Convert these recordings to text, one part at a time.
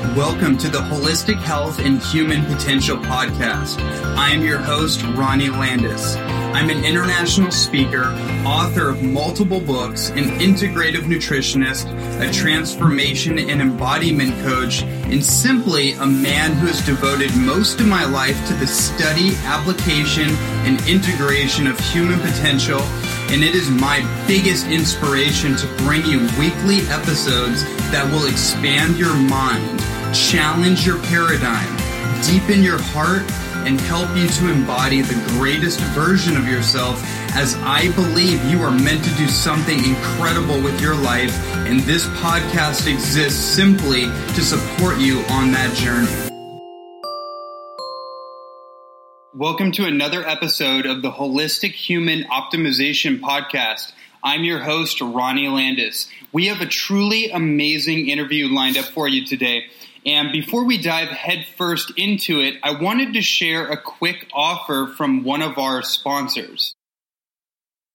Welcome to the Holistic Health and Human Potential Podcast. I am your host, Ronnie Landis. I'm an international speaker, author of multiple books, an integrative nutritionist, a transformation and embodiment coach, and simply a man who has devoted most of my life to the study, application, and integration of human potential. And it is my biggest inspiration to bring you weekly episodes that will expand your mind, challenge your paradigm, deepen your heart, and help you to embody the greatest version of yourself as I believe you are meant to do something incredible with your life, and this podcast exists simply to support you on that journey. Welcome to another episode of the Holistic Human Optimization Podcast. I'm your host, Ronnie Landis. We have a truly amazing interview lined up for you today. And before we dive headfirst into it, I wanted to share a quick offer from one of our sponsors.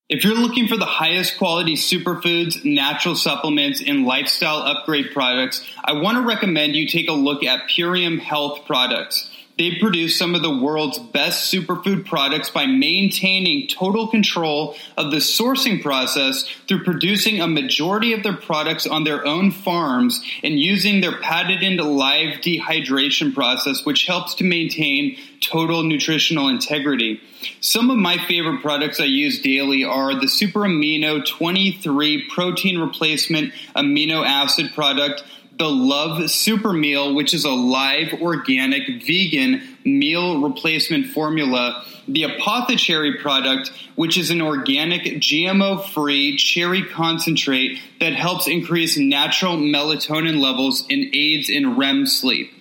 If you're looking for the highest quality superfoods, natural supplements, and lifestyle upgrade products, I want to recommend you take a look at Purium Health products. They produce some of the world's best superfood products by maintaining total control of the sourcing process through producing a majority of their products on their own farms and using their patented live dehydration process, which helps to maintain total nutritional integrity. Some of my favorite products I use daily are the Super Amino 23 protein replacement amino acid product the Love Super Meal, which is a live, organic, vegan meal replacement formula, the Apothecherry product, which is an organic, GMO free cherry concentrate that helps increase natural melatonin levels and aids in REM sleep.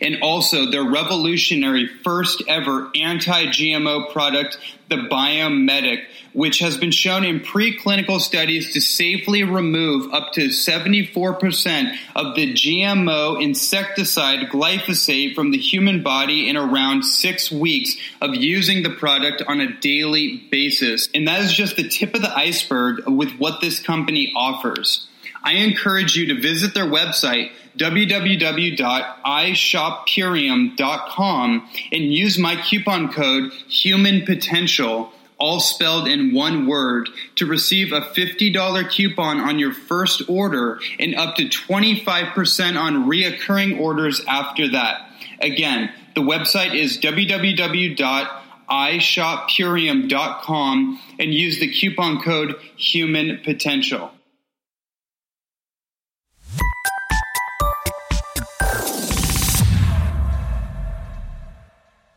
And also their revolutionary first ever anti GMO product, the Biome Medic, which has been shown in preclinical studies to safely remove up to 74% of the GMO insecticide glyphosate from the human body in around six weeks of using the product on a daily basis. And that is just the tip of the iceberg with what this company offers. I encourage you to visit their website, www.ishoppurium.com and use my coupon code human potential all spelled in one word, to receive a $50 coupon on your first order and up to 25% on reoccurring orders after that. Again, the website is www.ishoppurium.com and use the coupon code human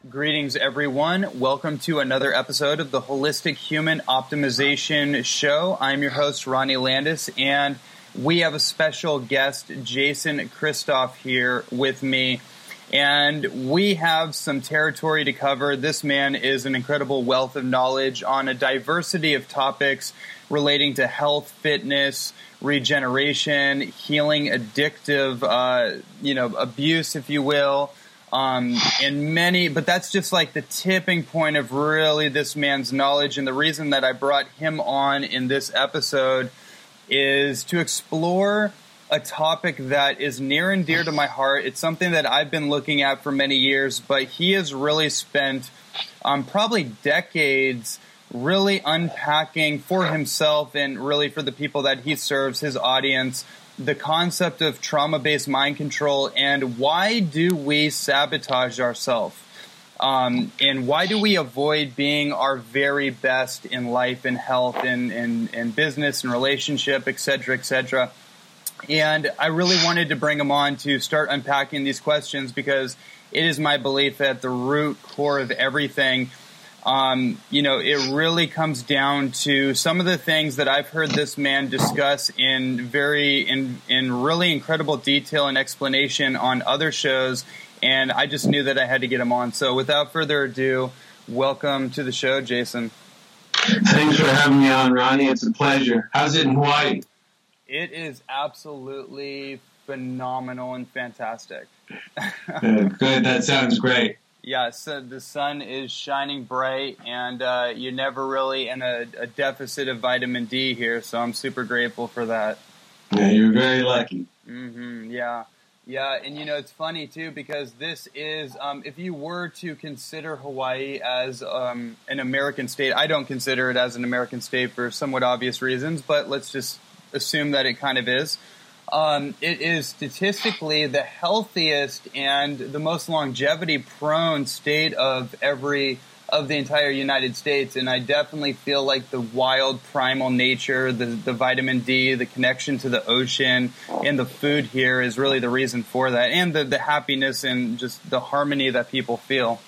Greetings, everyone. Welcome to another episode of the Holistic Human Optimization Show. I'm your host, Ronnie Landis, and we have a special guest, Jason Christoff, here with me. And we have some territory to cover. This man is an incredible wealth of knowledge on a diversity of topics relating to health, fitness, regeneration, healing addictive, uh, you know, abuse, if you will um, and many, but that's just like the tipping point of really this man's knowledge. And the reason that I brought him on in this episode is to explore a topic that is near and dear to my heart. It's something that I've been looking at for many years, but he has really spent um, probably decades really unpacking for himself and really for the people that he serves, his audience, the concept of trauma based mind control and why do we sabotage ourselves? Um, and why do we avoid being our very best in life and health and, and, and business and relationship, et cetera, et cetera? And I really wanted to bring him on to start unpacking these questions because it is my belief that the root core of everything um, you know, it really comes down to some of the things that I've heard this man discuss in very in in really incredible detail and explanation on other shows, and I just knew that I had to get him on. So, without further ado, welcome to the show, Jason. Thanks for having me on, Ronnie. It's a pleasure. How's it in Hawaii? It is absolutely phenomenal and fantastic. good, good. That sounds great yeah, so the sun is shining bright, and uh, you're never really in a, a, deficit of vitamin D here. So I'm super grateful for that. Yeah, you're very lucky. Mm-hmm, yeah, yeah, and you know it's funny too because this is um, if you were to consider Hawaii as um, an American state, I don't consider it as an American state for somewhat obvious reasons, but let's just assume that it kind of is. Um, it is statistically the healthiest and the most longevity prone state of every of the entire United States. And I definitely feel like the wild primal nature, the, the vitamin D, the connection to the ocean and the food here is really the reason for that. And the, the happiness and just the harmony that people feel.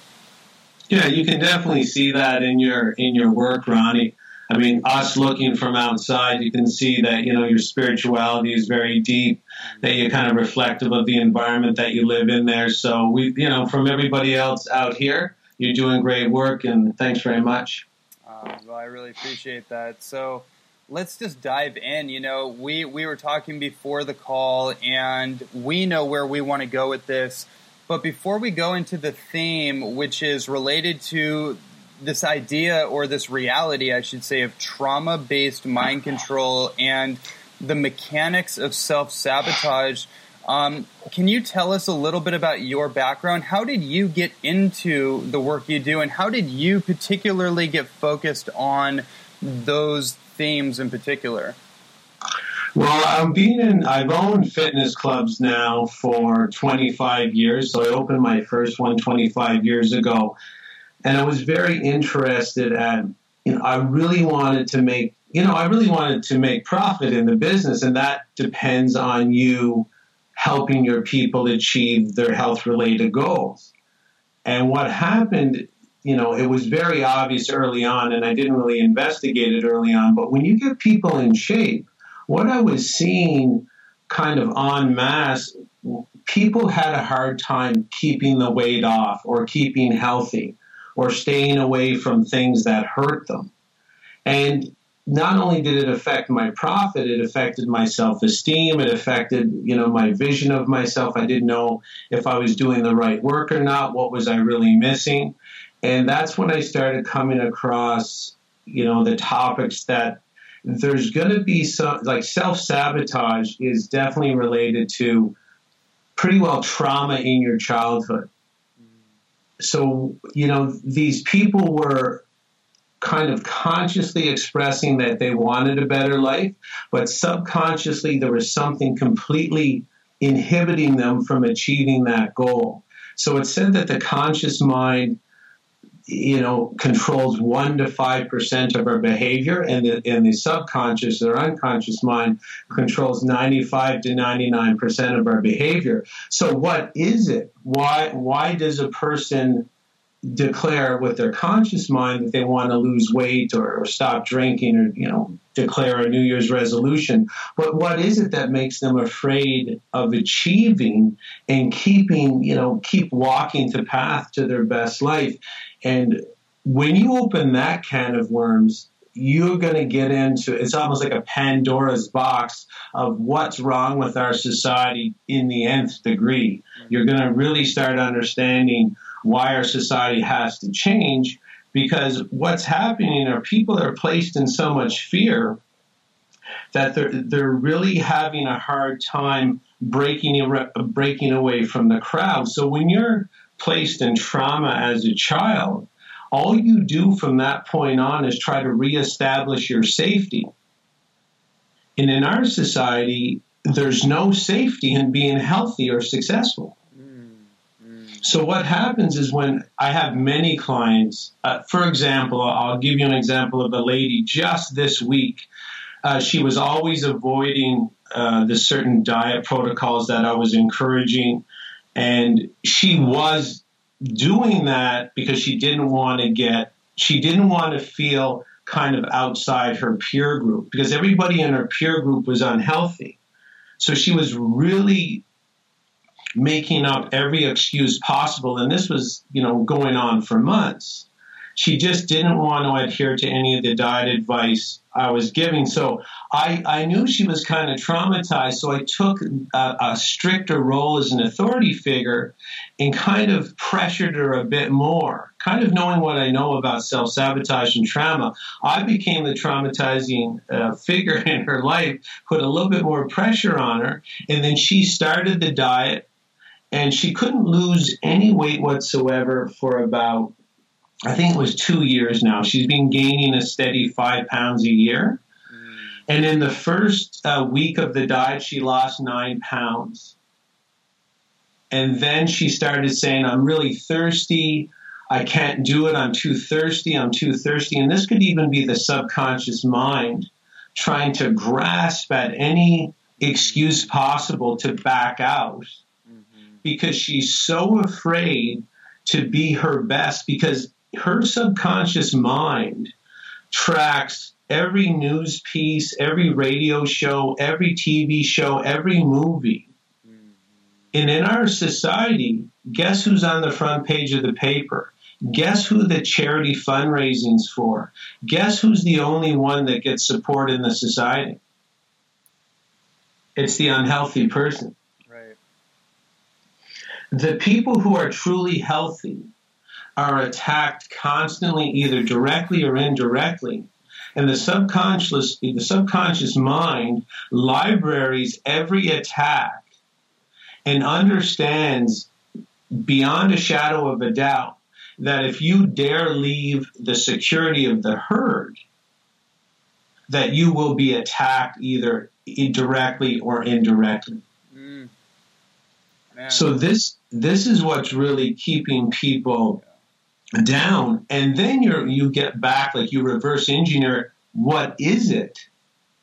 Yeah, you can definitely see that in your in your work, Ronnie. I mean, us looking from outside, you can see that, you know, your spirituality is very deep, that you're kind of reflective of the environment that you live in there. So we, you know, from everybody else out here, you're doing great work and thanks very much. Uh, well, I really appreciate that. So let's just dive in. You know, we, we were talking before the call and we know where we want to go with this. But before we go into the theme, which is related to this idea or this reality, I should say, of trauma based mind control and the mechanics of self sabotage. Um, can you tell us a little bit about your background? How did you get into the work you do, and how did you particularly get focused on those themes in particular? Well, I'm being in, I've owned fitness clubs now for 25 years. So I opened my first one 25 years ago and I was very interested at you know I really wanted to make you know I really wanted to make profit in the business and that depends on you helping your people achieve their health related goals. And what happened, you know, it was very obvious early on and I didn't really investigate it early on, but when you get people in shape, what I was seeing kind of en masse people had a hard time keeping the weight off or keeping healthy or staying away from things that hurt them. And not only did it affect my profit, it affected my self-esteem. It affected, you know, my vision of myself. I didn't know if I was doing the right work or not. What was I really missing? And that's when I started coming across, you know, the topics that there's going to be some, like self-sabotage is definitely related to pretty well trauma in your childhood so you know these people were kind of consciously expressing that they wanted a better life, but subconsciously there was something completely inhibiting them from achieving that goal. So it said that the conscious mind you know, controls one to five percent of our behavior, and the, and the subconscious or unconscious mind controls ninety-five to ninety-nine percent of our behavior. So, what is it? Why why does a person declare with their conscious mind that they want to lose weight or, or, stop drinking or you know declare a new year's resolution but what is it that makes them afraid of achieving and keeping you know keep walking the path to their best life and when you open that can of worms you're going to get into it's almost like a pandora's box of what's wrong with our society in the nth degree you're going to really start understanding why our society has to change because what's happening are people are placed in so much fear that they're, they're really having a hard time breaking, breaking away from the crowd. So when you're placed in trauma as a child, all you do from that point on is try to reestablish your safety. And in our society, there's no safety in being healthy or successful. So what happens is when I have many clients, uh, for example, I'll give you an example of a lady just this week. Uh, she was always avoiding uh, the certain diet protocols that I was encouraging, and she was doing that because she didn't want to get, she didn't want to feel kind of outside her peer group because everybody in her peer group was unhealthy. So she was really making up every excuse possible. And this was, you know, going on for months. She just didn't want to adhere to any of the diet advice I was giving. So I, I knew she was kind of traumatized. So I took a, a stricter role as an authority figure and kind of pressured her a bit more. Kind of knowing what I know about self sabotage and trauma, I became the traumatizing uh, figure in her life, put a little bit more pressure on her, and then she started the diet and she couldn't lose any weight whatsoever for about I think it was two years now. She's been gaining a steady five pounds a year. Mm. And in the first uh, week of the diet, she lost nine pounds. And then she started saying, I'm really thirsty. I can't do it. I'm too thirsty. I'm too thirsty. And this could even be the subconscious mind trying to grasp at any excuse possible to back out because she's so afraid to be her best because her subconscious mind tracks every news piece, every radio show, every TV show, every movie. Mm-hmm. And in our society, guess who's on the front page of the paper? Guess who the charity fundraising's for? Guess who's the only one that gets support in the society? It's the unhealthy person. Right. The people who are truly healthy are attacked constantly, either directly or indirectly. And the subconscious, the subconscious mind libraries every attack and understands beyond a shadow of a doubt that if you dare leave the security of the herd, that you will be attacked either directly or indirectly. Mm. So this this is what's really keeping people down. And then you you get back, like you reverse engineer, what is it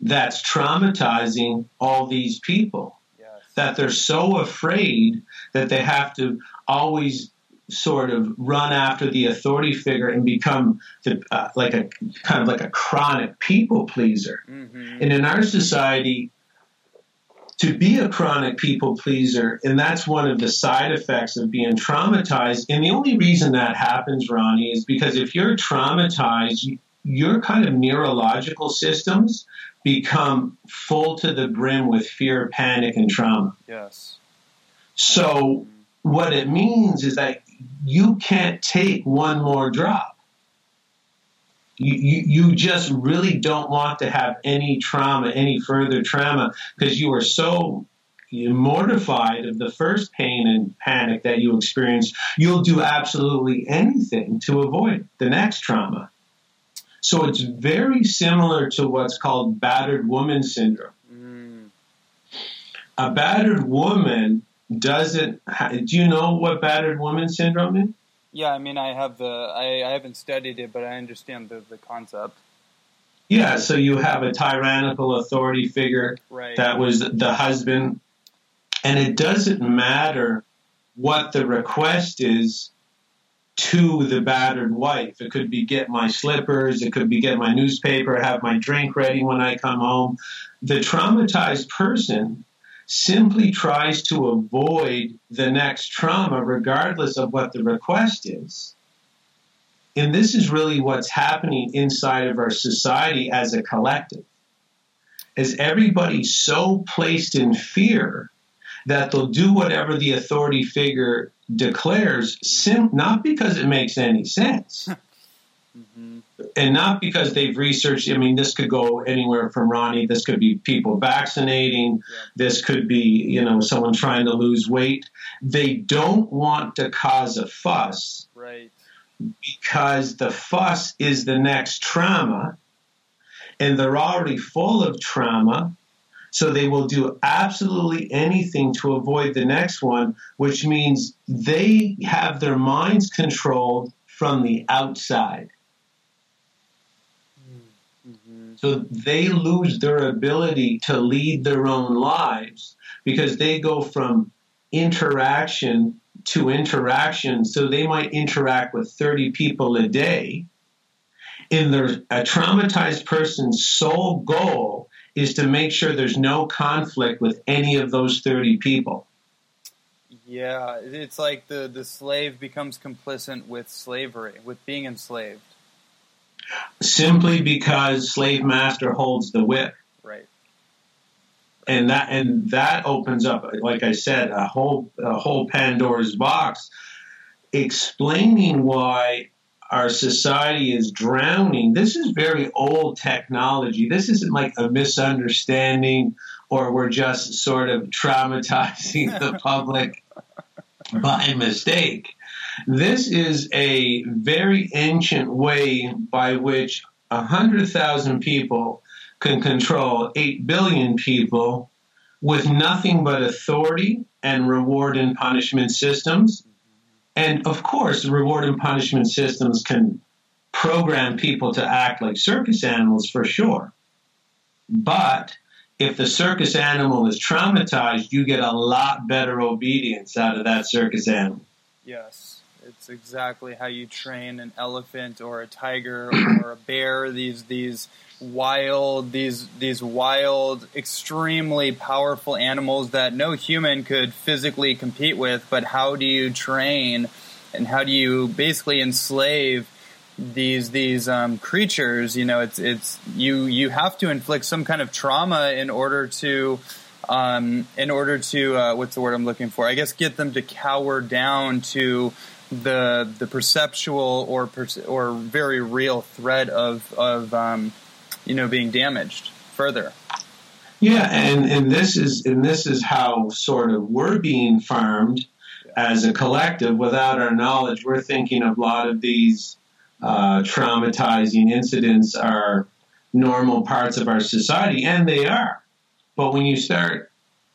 that's traumatizing all these people? Yes. That they're so afraid that they have to always sort of run after the authority figure and become the, uh, like a kind of like a chronic people pleaser. Mm-hmm. And in our society, to be a chronic people pleaser, and that's one of the side effects of being traumatized. And the only reason that happens, Ronnie, is because if you're traumatized, your kind of neurological systems become full to the brim with fear, panic, and trauma. Yes. So, what it means is that you can't take one more drop you, you, you just really don't want to have any trauma, any further trauma, because you are so mortified of the first pain and panic that you experienced, you'll do absolutely anything to avoid the next trauma. So it's very similar to what's called battered woman syndrome. Mm. A battered woman doesn't. Do you know what battered woman syndrome is? Yeah, I mean, I have the I, I haven't studied it, but I understand the, the concept. Yeah, so you have a tyrannical authority figure right. that was the husband, and it doesn't matter what the request is to the battered wife. It could be get my slippers, it could be get my newspaper, have my drink ready when I come home. The traumatized person simply tries to avoid the next trauma, regardless of what the request is. And this is really what's happening inside of our society as a collective. Is everybody so placed in fear that they'll do whatever the authority figure declares, sim- not because it makes any sense, mm-hmm and not because they've researched. I mean, this could go anywhere from Ronnie. This could be people vaccinating. This could be you know someone trying to lose weight. They don't want to cause a fuss, right? because the fuss is the next trauma and they're already full of trauma. So they will do absolutely anything to avoid the next one, which means they have their minds controlled from the outside. Mm-hmm. So they lose their ability to lead their own lives because they go from interaction to interaction. So they might interact with 30 people a day. In their a traumatized person's sole goal is to make sure there's no conflict with any of those 30 people. Yeah, it's like the, the slave becomes complicit with slavery, with being enslaved. Simply because slave master holds the whip. Right. And that and that opens up, like I said, a whole a whole Pandora's box, explaining why our society is drowning. This is very old technology. This isn't like a misunderstanding or we're just sort of traumatizing the public by mistake. This is a very ancient way by which 100,000 people can control 8 billion people with nothing but authority and reward and punishment systems. And of course, reward and punishment systems can program people to act like circus animals for sure. But if the circus animal is traumatized, you get a lot better obedience out of that circus animal. Yes, it's exactly how you train an elephant or a tiger or a bear. These these wild these these wild, extremely powerful animals that no human could physically compete with. But how do you train, and how do you basically enslave? these these um, creatures, you know, it's it's you you have to inflict some kind of trauma in order to um, in order to uh, what's the word I'm looking for? I guess get them to cower down to the the perceptual or or very real threat of of um, you know being damaged further. Yeah, and and this is and this is how sort of we're being farmed as a collective without our knowledge. We're thinking a lot of these uh, traumatizing incidents are normal parts of our society, and they are. But when you start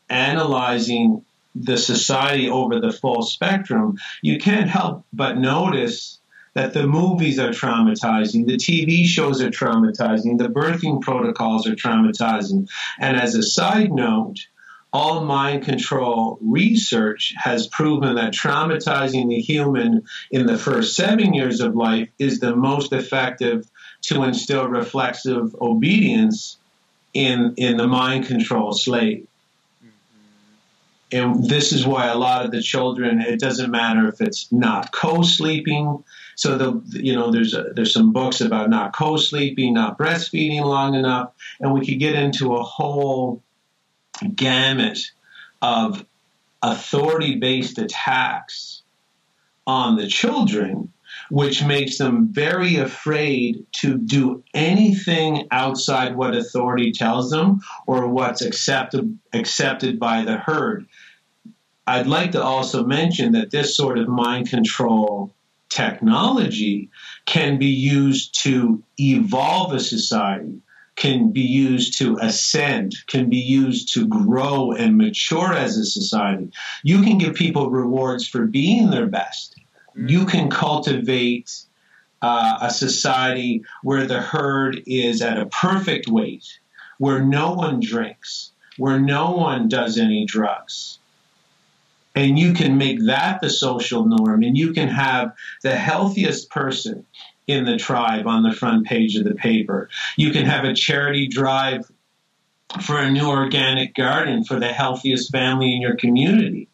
analyzing the society over the full spectrum, you can't help but notice that the movies are traumatizing, the TV shows are traumatizing, the birthing protocols are traumatizing. And as a side note, all mind control research has proven that traumatizing the human in the first seven years of life is the most effective to instill reflexive obedience in, in the mind control slave. And this is why a lot of the children, it doesn't matter if it's not co-sleeping. So the you know there's a, there's some books about not co-sleeping, not breastfeeding long enough, and we could get into a whole gamut of authority based attacks on the children, which makes them very afraid to do anything outside what authority tells them or what's accepted, accepted by the herd. I'd like to also mention that this sort of mind control technology can be used to evolve a society can be used to ascend, can be used to grow and mature as a society. You can give people rewards for being their best. You can cultivate uh, a society where the herd is at a perfect weight, where no one drinks, where no one does any drugs. And you can make that the social norm, and you can have the healthiest person in the tribe on the front page of the paper. You can have a charity drive for a new organic garden for the healthiest family in your community.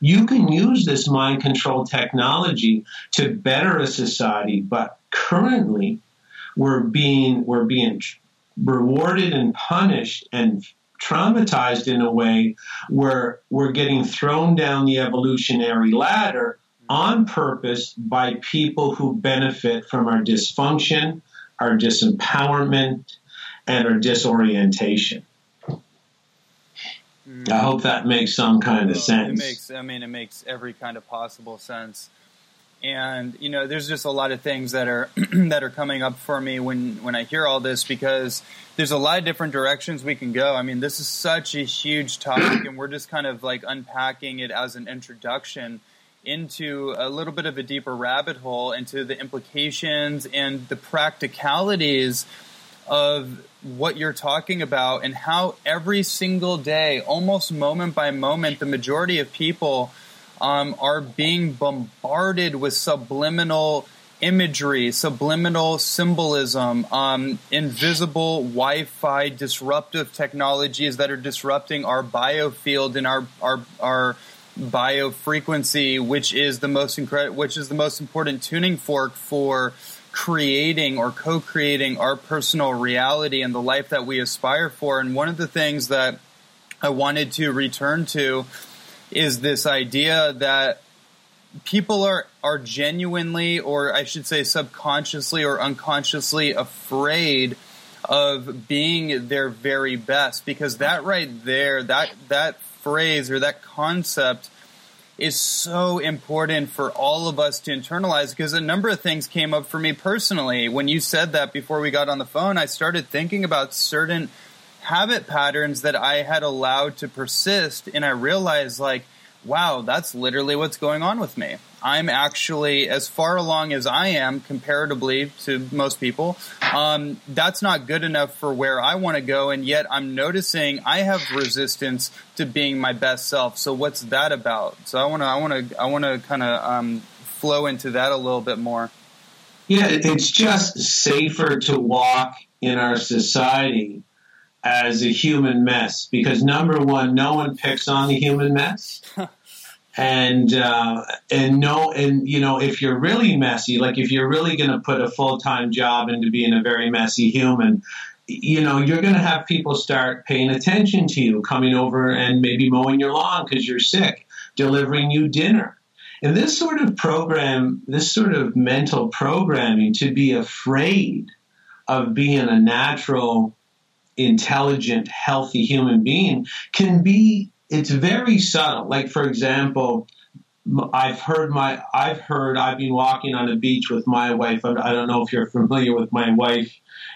You can use this mind control technology to better a society, but currently we're being we're being rewarded and punished and traumatized in a way where we're getting thrown down the evolutionary ladder on purpose by people who benefit from our dysfunction, our disempowerment, and our disorientation. Mm. I hope that makes some kind of sense. It makes. I mean, it makes every kind of possible sense. And you know, there's just a lot of things that are that are coming up for me when when I hear all this because there's a lot of different directions we can go. I mean, this is such a huge topic, and we're just kind of like unpacking it as an introduction into a little bit of a deeper rabbit hole into the implications and the practicalities of what you're talking about and how every single day, almost moment by moment, the majority of people um, are being bombarded with subliminal imagery, subliminal symbolism, um, invisible Wi-Fi disruptive technologies that are disrupting our biofield and our our our biofrequency, which is the most incre- which is the most important tuning fork for creating or co-creating our personal reality and the life that we aspire for. And one of the things that I wanted to return to is this idea that people are are genuinely or I should say subconsciously or unconsciously afraid of being their very best because that right there that that phrase or that concept is so important for all of us to internalize because a number of things came up for me personally. When you said that before we got on the phone, I started thinking about certain habit patterns that I had allowed to persist and I realized like wow, that's literally what's going on with me. I'm actually as far along as I am comparatively to most people. Um, that's not good enough for where I want to go, and yet I'm noticing I have resistance to being my best self. So what's that about? So I want to, I want to, I want to kind of um, flow into that a little bit more. Yeah, it's just safer to walk in our society as a human mess because number one, no one picks on the human mess. and uh, and no and you know if you're really messy like if you're really going to put a full-time job into being a very messy human you know you're going to have people start paying attention to you coming over and maybe mowing your lawn because you're sick delivering you dinner and this sort of program this sort of mental programming to be afraid of being a natural intelligent, healthy human being can be, it's very subtle. Like, for example, I've heard my, I've heard, I've been walking on a beach with my wife. I don't know if you're familiar with my wife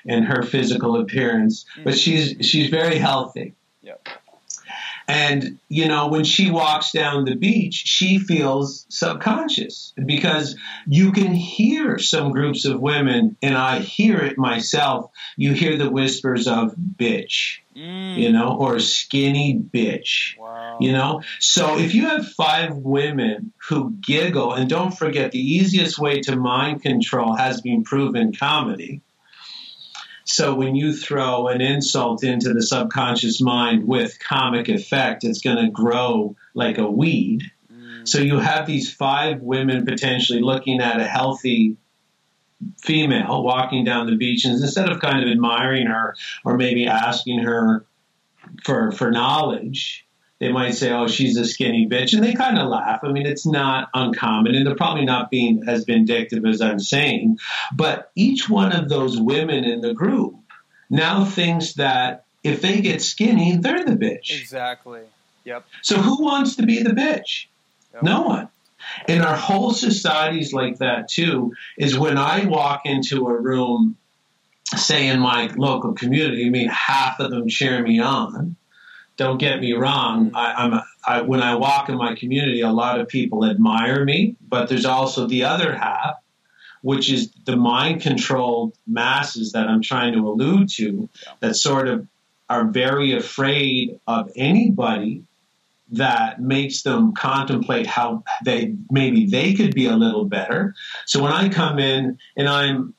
and her physical appearance, but mm-hmm. she's, she's very healthy. Yep. And, you know, when she walks down the beach, she feels subconscious because you can hear some groups of women, and I hear it myself. You hear the whispers of bitch, mm. you know, or skinny bitch, wow. you know. So if you have five women who giggle, and don't forget the easiest way to mind control has been proven comedy so when you throw an insult into the subconscious mind with comic effect, it's going to grow like a weed. Mm. So you have these five women potentially looking at a healthy female walking down the beach, and instead of kind of admiring her or maybe asking her for for knowledge, they might say, "Oh, she's a skinny bitch," and they kind of laugh. I mean, it's not uncommon, and they're probably not being as vindictive as I'm saying. But each one of those women in the group now thinks that if they get skinny, they're the bitch. Exactly. Yep. So who wants to be the bitch? Yep. No one. And our whole society's like that too. Is when I walk into a room, say in my local community, I mean, half of them cheer me on don't get me wrong. I, am I, when I walk in my community, a lot of people admire me, but there's also the other half, which is the mind controlled masses that I'm trying to allude to, that sort of are very afraid of anybody that makes them contemplate how they maybe they could be a little better. So when I come in and I'm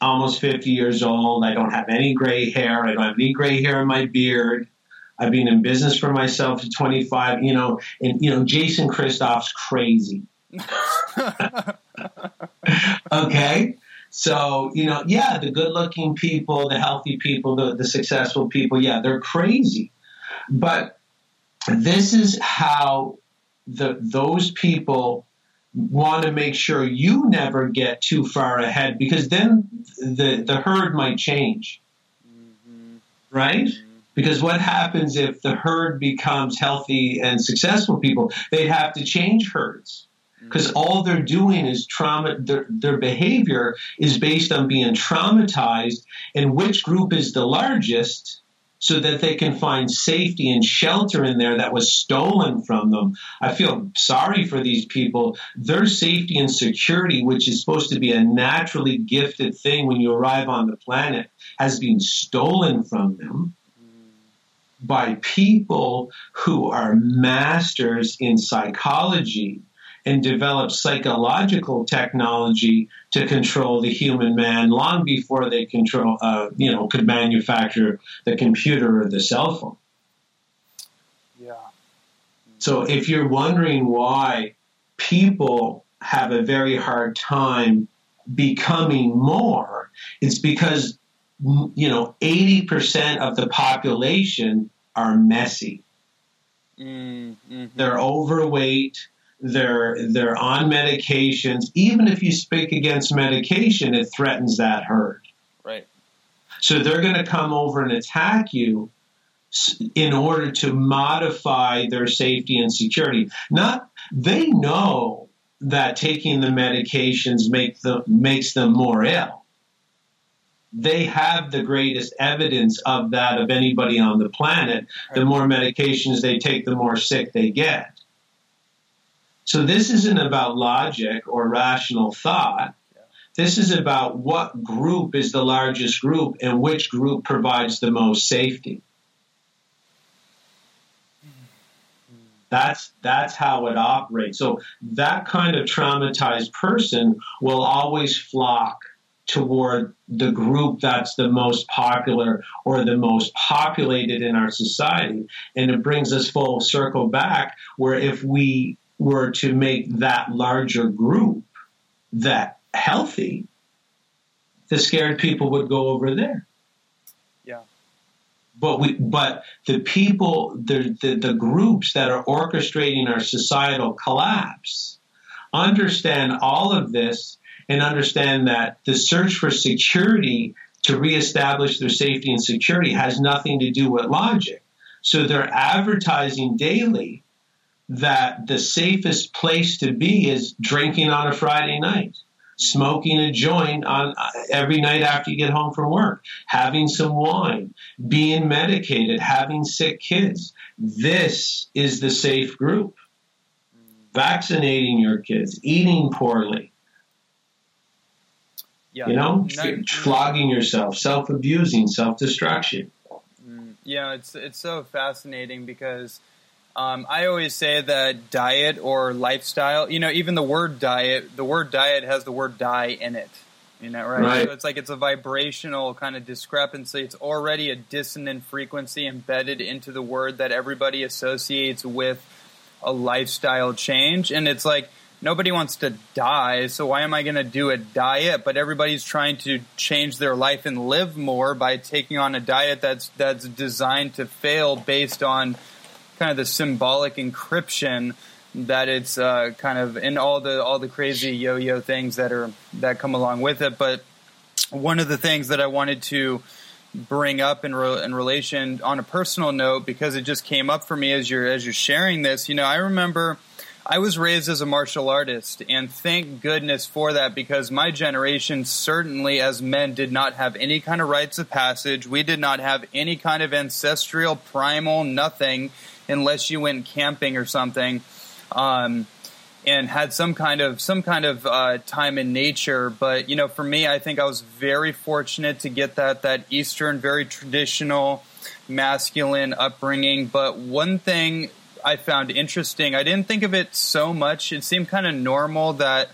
almost 50 years old, I don't have any gray hair, I don't have any gray hair in my beard. I've been in business for myself for 25, you know, and, you know, Jason Christoff's crazy. okay. So, you know, yeah, the good looking people, the healthy people, the, the successful people, yeah, they're crazy. But this is how the, those people want to make sure you never get too far ahead because then the, the herd might change. Mm-hmm. Right? Because what happens if the herd becomes healthy and successful people? They'd have to change herds. because mm. all they're doing is trauma their, their behavior is based on being traumatized and which group is the largest so that they can find safety and shelter in there that was stolen from them. I feel sorry for these people. Their safety and security, which is supposed to be a naturally gifted thing when you arrive on the planet, has been stolen from them by people who are masters in psychology and develop psychological technology to control the human man long before they control, uh, you know, could manufacture the computer or the cell phone. Yeah. So if you're wondering why people have a very hard time becoming more, it's because you know 80% of the population are messy. Mm-hmm. They're overweight they're they're on medications. Even if you speak against medication, it threatens that herd. Right. So they're going to come over and attack you in order to modify their safety and security. Not they know that taking the medications make them makes them more ill. They have the greatest evidence of that of anybody on the planet. The more medications they take, the more sick they get. So this isn't about logic or rational thought. This is about what group is the largest group and which group provides the most safety. That's that's how it operates. So that kind of traumatized person will always flock toward the group that's the most popular or the most populated in our society. And it brings us full circle back where if we were to make that larger group that healthy, the scared people would go over there. Yeah. But we, but the people, the, the, the groups that are orchestrating our societal collapse understand all of this and understand that the search for security to reestablish their safety and security has nothing to do with logic. So they're advertising daily that the safest place to be is drinking on a Friday night, smoking a joint on uh, every night after you get home from work, having some wine, being medicated, having sick kids. This is the safe group. Vaccinating your kids, eating poorly. Yeah. You know, Not- flogging yourself, self-abusing, self-destruction. Yeah, it's it's so fascinating because um, I always say that diet or lifestyle, you know, even the word diet, the word diet has the word die in it. You know, right? Right. So it's like it's a vibrational kind of discrepancy. It's already a dissonant frequency embedded into the word that everybody associates with a lifestyle change. And it's like nobody wants to die, so why am I going to do a diet? But everybody's trying to change their life and live more by taking on a diet that's that's designed to fail based on kind of the symbolic encryption that it's uh, kind of in all the all the crazy yo-yo things that are that come along with it. But one of the things that I wanted to bring up in, re- in relation on a personal note because it just came up for me as you're as you're sharing this. You know, I remember I was raised as a martial artist, and thank goodness for that because my generation certainly, as men, did not have any kind of rites of passage. We did not have any kind of ancestral, primal, nothing, unless you went camping or something. Um, and had some kind of some kind of uh, time in nature. But you know, for me, I think I was very fortunate to get that that Eastern, very traditional, masculine upbringing. But one thing I found interesting, I didn't think of it so much. It seemed kind of normal that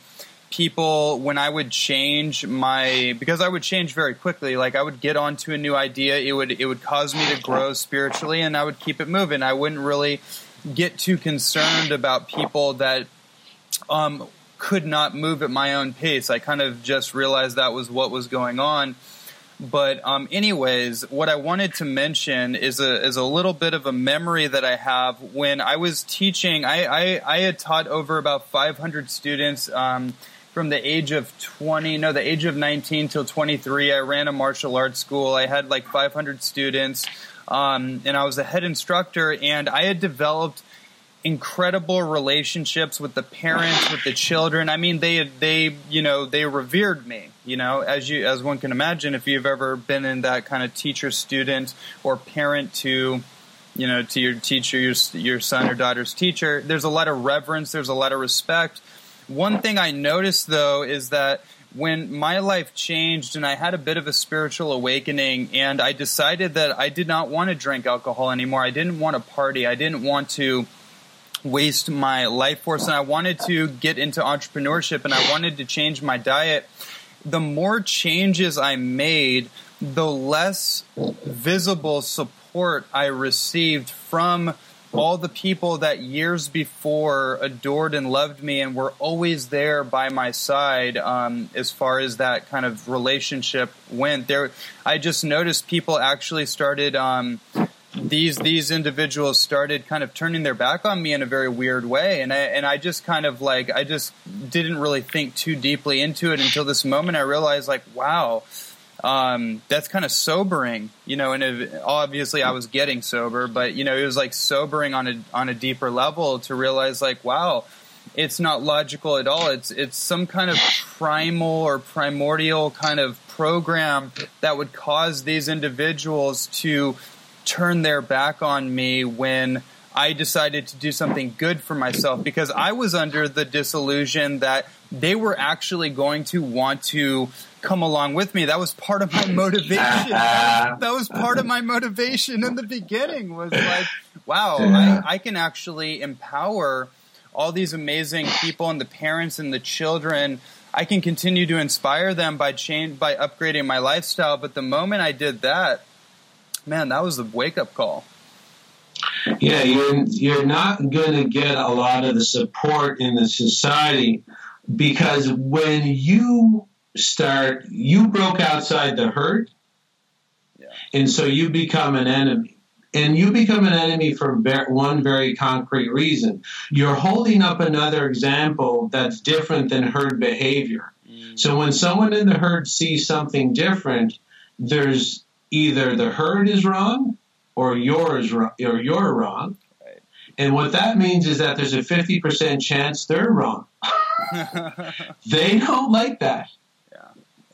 people when I would change my because I would change very quickly like I would get onto a new idea it would it would cause me to grow spiritually and I would keep it moving I wouldn't really get too concerned about people that um, could not move at my own pace. I kind of just realized that was what was going on. But um, anyways, what I wanted to mention is a is a little bit of a memory that I have when I was teaching. I I, I had taught over about 500 students um, from the age of 20, no, the age of 19 till 23. I ran a martial arts school. I had like 500 students, um, and I was a head instructor. And I had developed incredible relationships with the parents, with the children. I mean, they they you know they revered me. You know, as you as one can imagine, if you've ever been in that kind of teacher student or parent to you know to your teacher, your your son or daughter's teacher, there's a lot of reverence. There's a lot of respect. One thing I noticed though is that when my life changed and I had a bit of a spiritual awakening and I decided that I did not want to drink alcohol anymore. I didn't want to party. I didn't want to waste my life force and I wanted to get into entrepreneurship and I wanted to change my diet. The more changes I made, the less visible support I received from all the people that years before adored and loved me and were always there by my side um, as far as that kind of relationship went there i just noticed people actually started um, these these individuals started kind of turning their back on me in a very weird way. And I, and I just kind of like I just didn't really think too deeply into it until this moment I realized like wow um, that's kind of sobering you know and it, obviously I was getting sober but you know it was like sobering on a on a deeper level to realize like wow it's not logical at all. It's it's some kind of primal or primordial kind of program that would cause these individuals to turn their back on me when I decided to do something good for myself because I was under the disillusion that they were actually going to want to come along with me. That was part of my motivation. that was part of my motivation in the beginning was like, wow, I, I can actually empower all these amazing people and the parents and the children. I can continue to inspire them by change by upgrading my lifestyle. But the moment I did that, man, that was the wake up call. Yeah, you're you're not going to get a lot of the support in the society because when you start, you broke outside the herd, yeah. and so you become an enemy. And you become an enemy for one very concrete reason. You're holding up another example that's different than herd behavior. Mm. So when someone in the herd sees something different, there's either the herd is wrong or yours or you're wrong. Right. And what that means is that there's a 50% chance they're wrong. they don't like that. Yeah.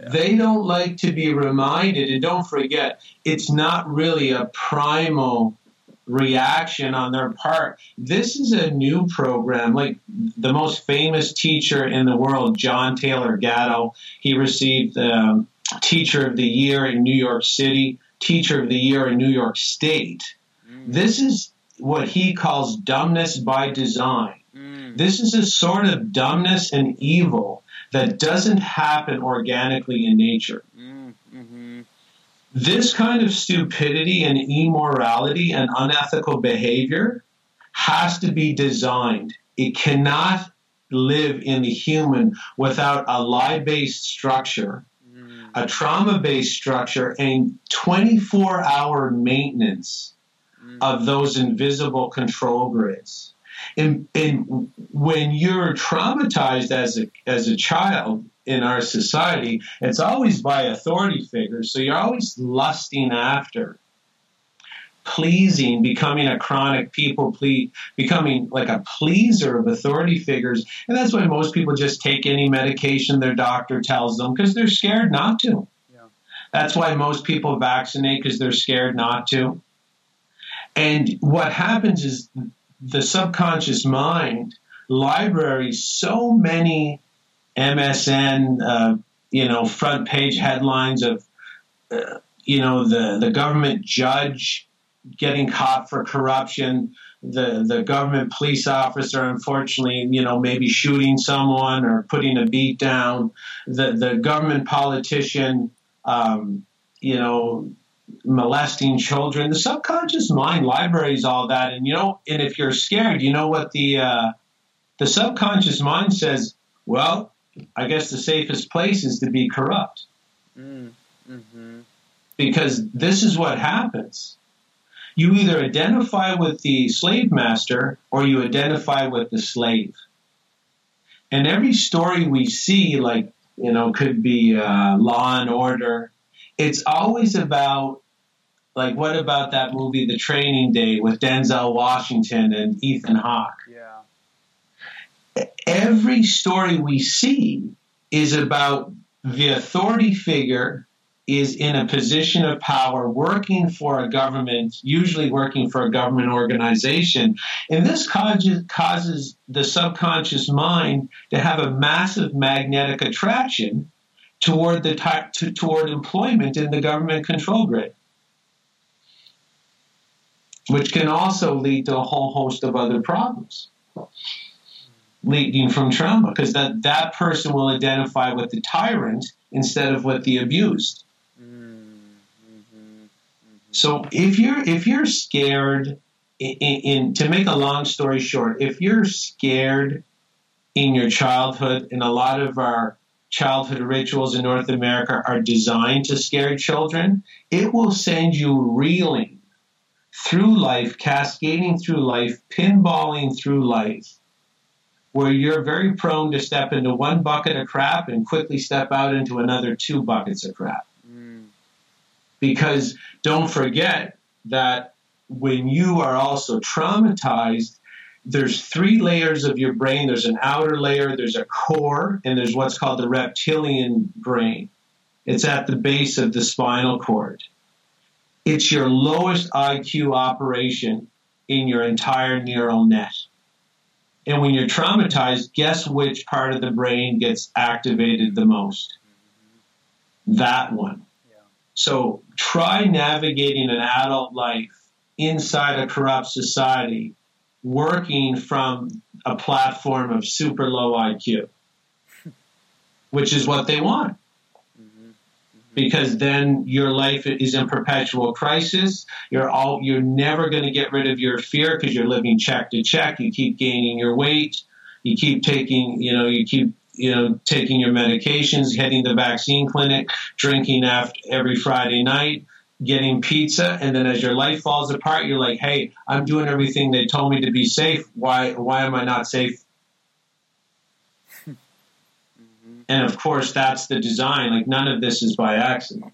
Yeah. They don't like to be reminded, and don't forget, it's not really a primal reaction on their part. This is a new program. Like the most famous teacher in the world, John Taylor Gatto, he received um, Teacher of the Year in New York City, Teacher of the Year in New York State. Mm. This is what he calls dumbness by design. Mm. This is a sort of dumbness and evil that doesn't happen organically in nature. Mm. Mm-hmm. This kind of stupidity and immorality and unethical behavior has to be designed. It cannot live in the human without a lie based structure a trauma based structure, and 24 hour maintenance mm. of those invisible control grids. And, and when you're traumatized as a, as a child in our society, it's always by authority figures. So you're always lusting after pleasing, becoming a chronic people please, becoming like a pleaser of authority figures. And that's why most people just take any medication their doctor tells them because they're scared not to. Yeah. That's why most people vaccinate because they're scared not to. And what happens is the subconscious mind libraries so many MSN, uh, you know, front page headlines of, uh, you know, the, the government judge getting caught for corruption, the the government police officer, unfortunately, you know, maybe shooting someone or putting a beat down, the the government politician, um, you know, molesting children. The subconscious mind libraries all that, and you know, and if you're scared, you know what the uh, the subconscious mind says. Well, I guess the safest place is to be corrupt. Mm, mm-hmm. Because this is what happens you either identify with the slave master or you identify with the slave. And every story we see, like, you know, could be uh, law and order, it's always about Like, what about that movie, The Training Day, with Denzel Washington and Ethan Hawke? Yeah. Every story we see is about the authority figure is in a position of power working for a government, usually working for a government organization. And this causes, causes the subconscious mind to have a massive magnetic attraction toward the to, toward employment in the government control grid, which can also lead to a whole host of other problems leading from trauma because that, that person will identify with the tyrant instead of with the abused. So if you're if you're scared in, in, to make a long story short, if you're scared in your childhood, and a lot of our childhood rituals in North America are designed to scare children, it will send you reeling through life, cascading through life, pinballing through life, where you're very prone to step into one bucket of crap and quickly step out into another two buckets of crap. Because don't forget that when you are also traumatized, there's three layers of your brain. There's an outer layer, there's a core, and there's what's called the reptilian brain. It's at the base of the spinal cord. It's your lowest IQ operation in your entire neural net. And when you're traumatized, guess which part of the brain gets activated the most? That one. So try navigating an adult life inside a corrupt society, working from a platform of super low IQ, which is what they want. Mm-hmm. Because then your life is in perpetual crisis. You're all you're never going to get rid of your fear because you're living check to check. You keep gaining your weight. You keep taking, you know, you keep you know, taking your medications, hitting the vaccine clinic, drinking after every Friday night, getting pizza, and then as your life falls apart, you're like, "Hey, I'm doing everything they told me to be safe. Why why am I not safe?" And of course, that's the design. Like none of this is by accident.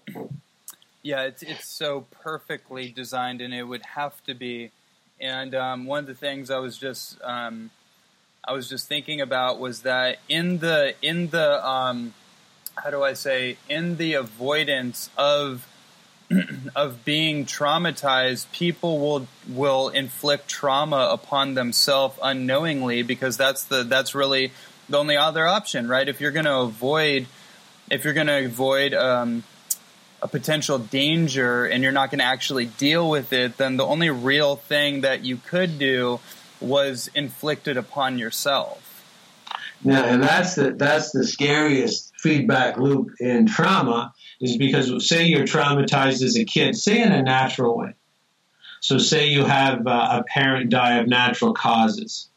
Yeah, it's it's so perfectly designed, and it would have to be. And um, one of the things I was just um, I was just thinking about was that in the in the um, how do I say in the avoidance of of being traumatized, people will will inflict trauma upon themselves unknowingly because that's the that's really the only other option, right? If you're going to avoid if you're going to avoid um, a potential danger and you're not going to actually deal with it, then the only real thing that you could do was inflicted upon yourself. Yeah, and that's the that's the scariest feedback loop in trauma is because say you're traumatized as a kid, say in a natural way. So say you have uh, a parent die of natural causes.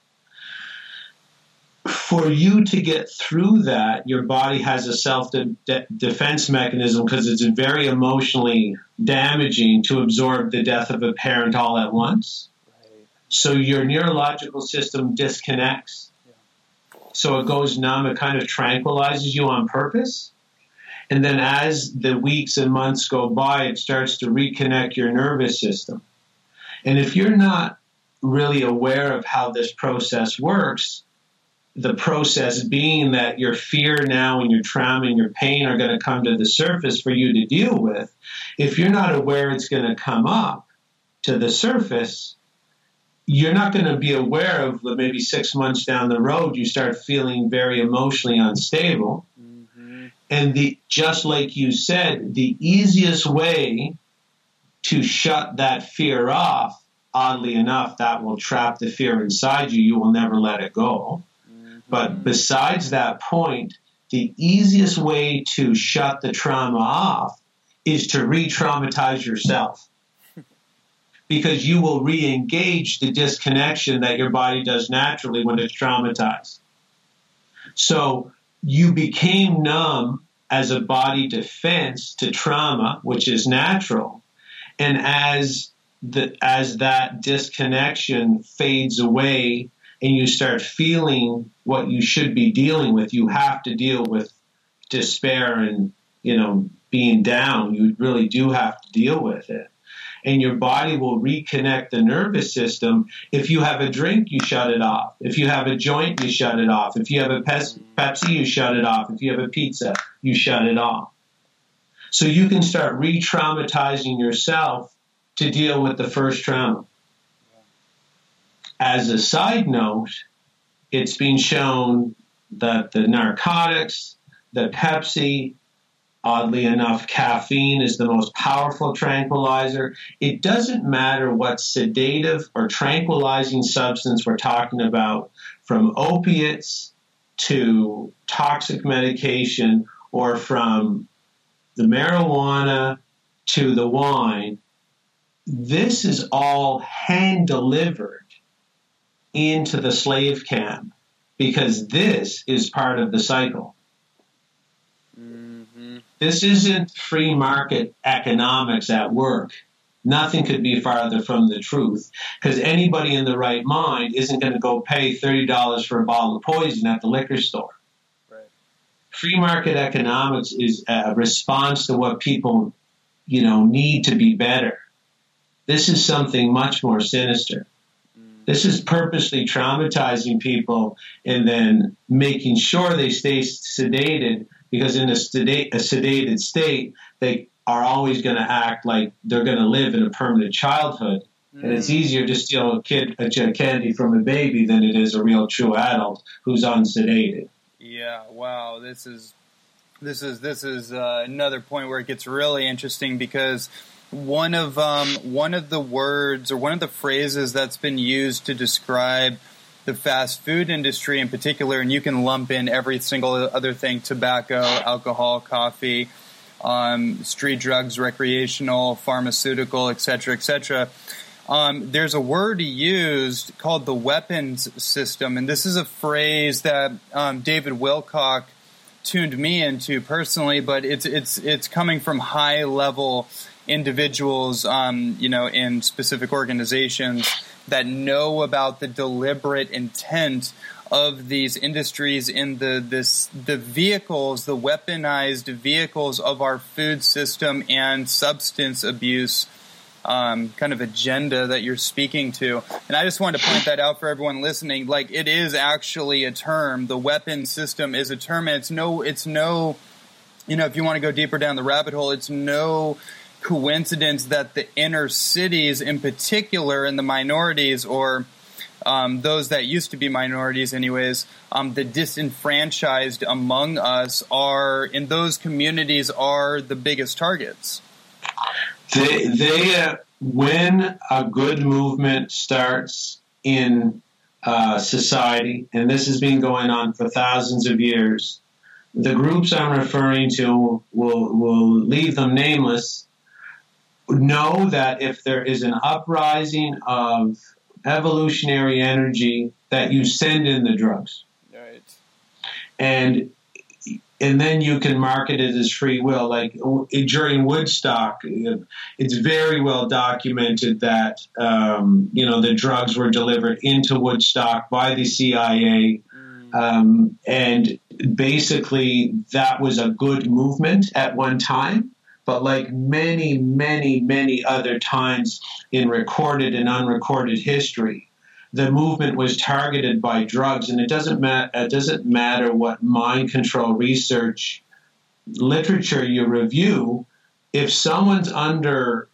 For you to get through that, your body has a self de- defense mechanism because it's very emotionally damaging to absorb the death of a parent all at once. So your neurological system disconnects. So it goes numb, it kind of tranquilizes you on purpose. And then as the weeks and months go by, it starts to reconnect your nervous system. And if you're not really aware of how this process works, the process being that your fear now and your trauma and your pain are going to come to the surface for you to deal with, if you're not aware it's going to come up to the surface, you're not going to be aware of maybe six months down the road you start feeling very emotionally unstable mm-hmm. and the just like you said the easiest way to shut that fear off oddly enough that will trap the fear inside you you will never let it go mm-hmm. but besides that point the easiest way to shut the trauma off is to re-traumatize yourself because you will re-engage the disconnection that your body does naturally when it's traumatized. So you became numb as a body defense to trauma, which is natural. And as the, as that disconnection fades away and you start feeling what you should be dealing with, you have to deal with despair and, you know, being down. You really do have to deal with it. And your body will reconnect the nervous system. If you have a drink, you shut it off. If you have a joint, you shut it off. If you have a Pepsi, you shut it off. If you have a pizza, you shut it off. So you can start re traumatizing yourself to deal with the first trauma. As a side note, it's been shown that the narcotics, the Pepsi, oddly enough, caffeine is the most powerful tranquilizer. It doesn't matter what sedative or tranquilizing substance we're talking about, from opiates to toxic medication or from the marijuana to the wine, this is all hand delivered into the slave camp because this is part of the cycle. This isn't free market economics at work. Nothing could be farther from the truth because anybody in the right mind isn't going to go pay $30 for a bottle of poison at the liquor store free market economics is a response to what people, you know, need to be better. This is something much more sinister. Mm. This is purposely traumatizing people and then making sure they stay sedated because in a, sedate, a sedated state, they are always going to act like they're going to live in a permanent childhood. Mm. And it's mm. easier to steal a kid a candy from a baby than it is a real true adult who's unsedated. Yeah, wow. This is this is this is uh, another point where it gets really interesting because one of um, one of the words or one of the phrases that's been used to describe the fast food industry in particular, and you can lump in every single other thing: tobacco, alcohol, coffee, um, street drugs, recreational, pharmaceutical, etc., etc. Um, there's a word used called the weapons system, and this is a phrase that um, David Wilcock tuned me into personally, but it's it's it's coming from high level individuals, um, you know, in specific organizations that know about the deliberate intent of these industries in the this the vehicles, the weaponized vehicles of our food system and substance abuse um, kind of agenda that you're speaking to. And I just wanted to point that out for everyone listening. Like it is actually a term. The weapon system is a term. And it's no, it's no, you know, if you want to go deeper down the rabbit hole, it's no coincidence that the inner cities in particular and the minorities or um, those that used to be minorities, anyways, um, the disenfranchised among us are in those communities are the biggest targets. They, they uh, when a good movement starts in uh, society, and this has been going on for thousands of years, the groups I'm referring to will will leave them nameless. Know that if there is an uprising of evolutionary energy, that you send in the drugs. Right. And and then you can market it as free will. Like during Woodstock, it's very well documented that um, you know the drugs were delivered into Woodstock by the CIA, mm. um, and basically that was a good movement at one time. But like many, many, many other times in recorded and unrecorded history, the movement was targeted by drugs, and it doesn't matter. It doesn't matter what mind control research literature you review. If someone's under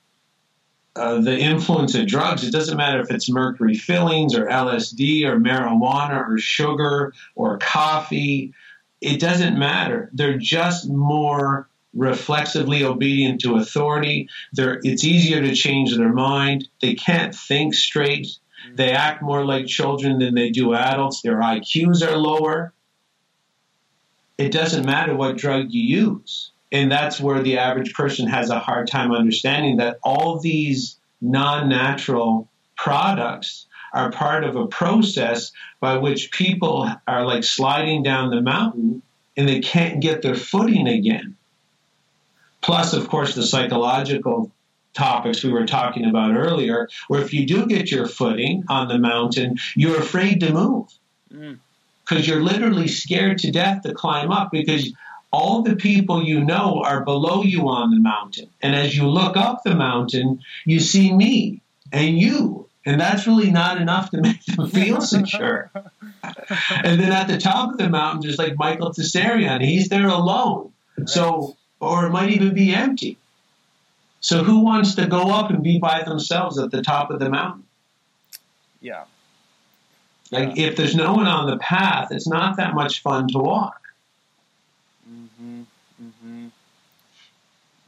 uh, the influence of drugs, it doesn't matter if it's mercury fillings or LSD or marijuana or sugar or coffee. It doesn't matter. They're just more reflexively obedient to authority. They're, it's easier to change their mind. They can't think straight. They act more like children than they do adults. Their IQs are lower. It doesn't matter what drug you use. And that's where the average person has a hard time understanding that all these non natural products are part of a process by which people are like sliding down the mountain and they can't get their footing again. Plus, of course, the psychological topics we were talking about earlier, where if you do get your footing on the mountain, you're afraid to move because mm. you're literally scared to death to climb up because all the people you know are below you on the mountain. And as you look up the mountain, you see me and you. And that's really not enough to make them feel secure. and then at the top of the mountain, there's like Michael Tsarion. He's there alone. So, or it might even be empty. So who wants to go up and be by themselves at the top of the mountain? Yeah. Like yeah. if there's no one on the path, it's not that much fun to walk. Mm-hmm. Mm-hmm.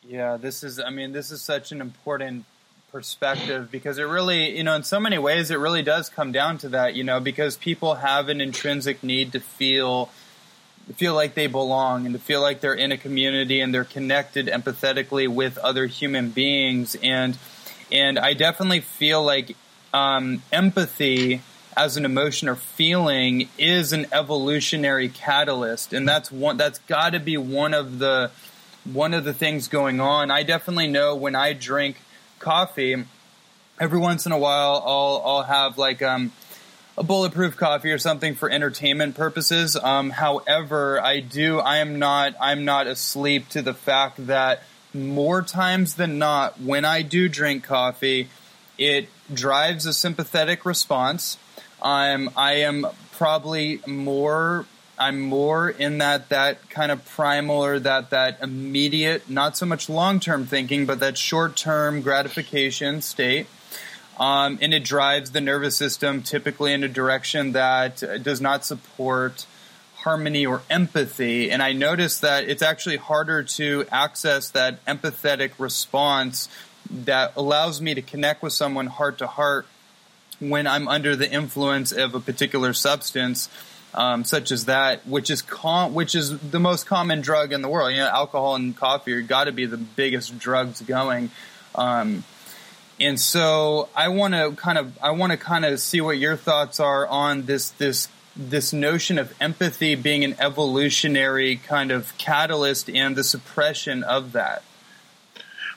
Yeah, this is. I mean, this is such an important perspective because it really, you know, in so many ways, it really does come down to that. You know, because people have an intrinsic need to feel feel like they belong and to feel like they're in a community and they're connected empathetically with other human beings and and I definitely feel like um, empathy as an emotion or feeling is an evolutionary catalyst, and that's one that's got to be one of the one of the things going on. I definitely know when I drink coffee, every once in a while I'll I'll have like um, a bulletproof coffee or something for entertainment purposes. Um, however, I do I am not I'm not asleep to the fact that more times than not when I do drink coffee, it drives a sympathetic response. I'm I am probably more I'm more in that that kind of primal or that that immediate, not so much long term thinking, but that short term gratification state. Um, and it drives the nervous system typically in a direction that does not support harmony or empathy. And I noticed that it's actually harder to access that empathetic response that allows me to connect with someone heart to heart when I'm under the influence of a particular substance, um, such as that, which is com- which is the most common drug in the world. You know, alcohol and coffee are got to be the biggest drugs going. Um, and so I want to kind of I want to kind of see what your thoughts are on this this this notion of empathy being an evolutionary kind of catalyst and the suppression of that.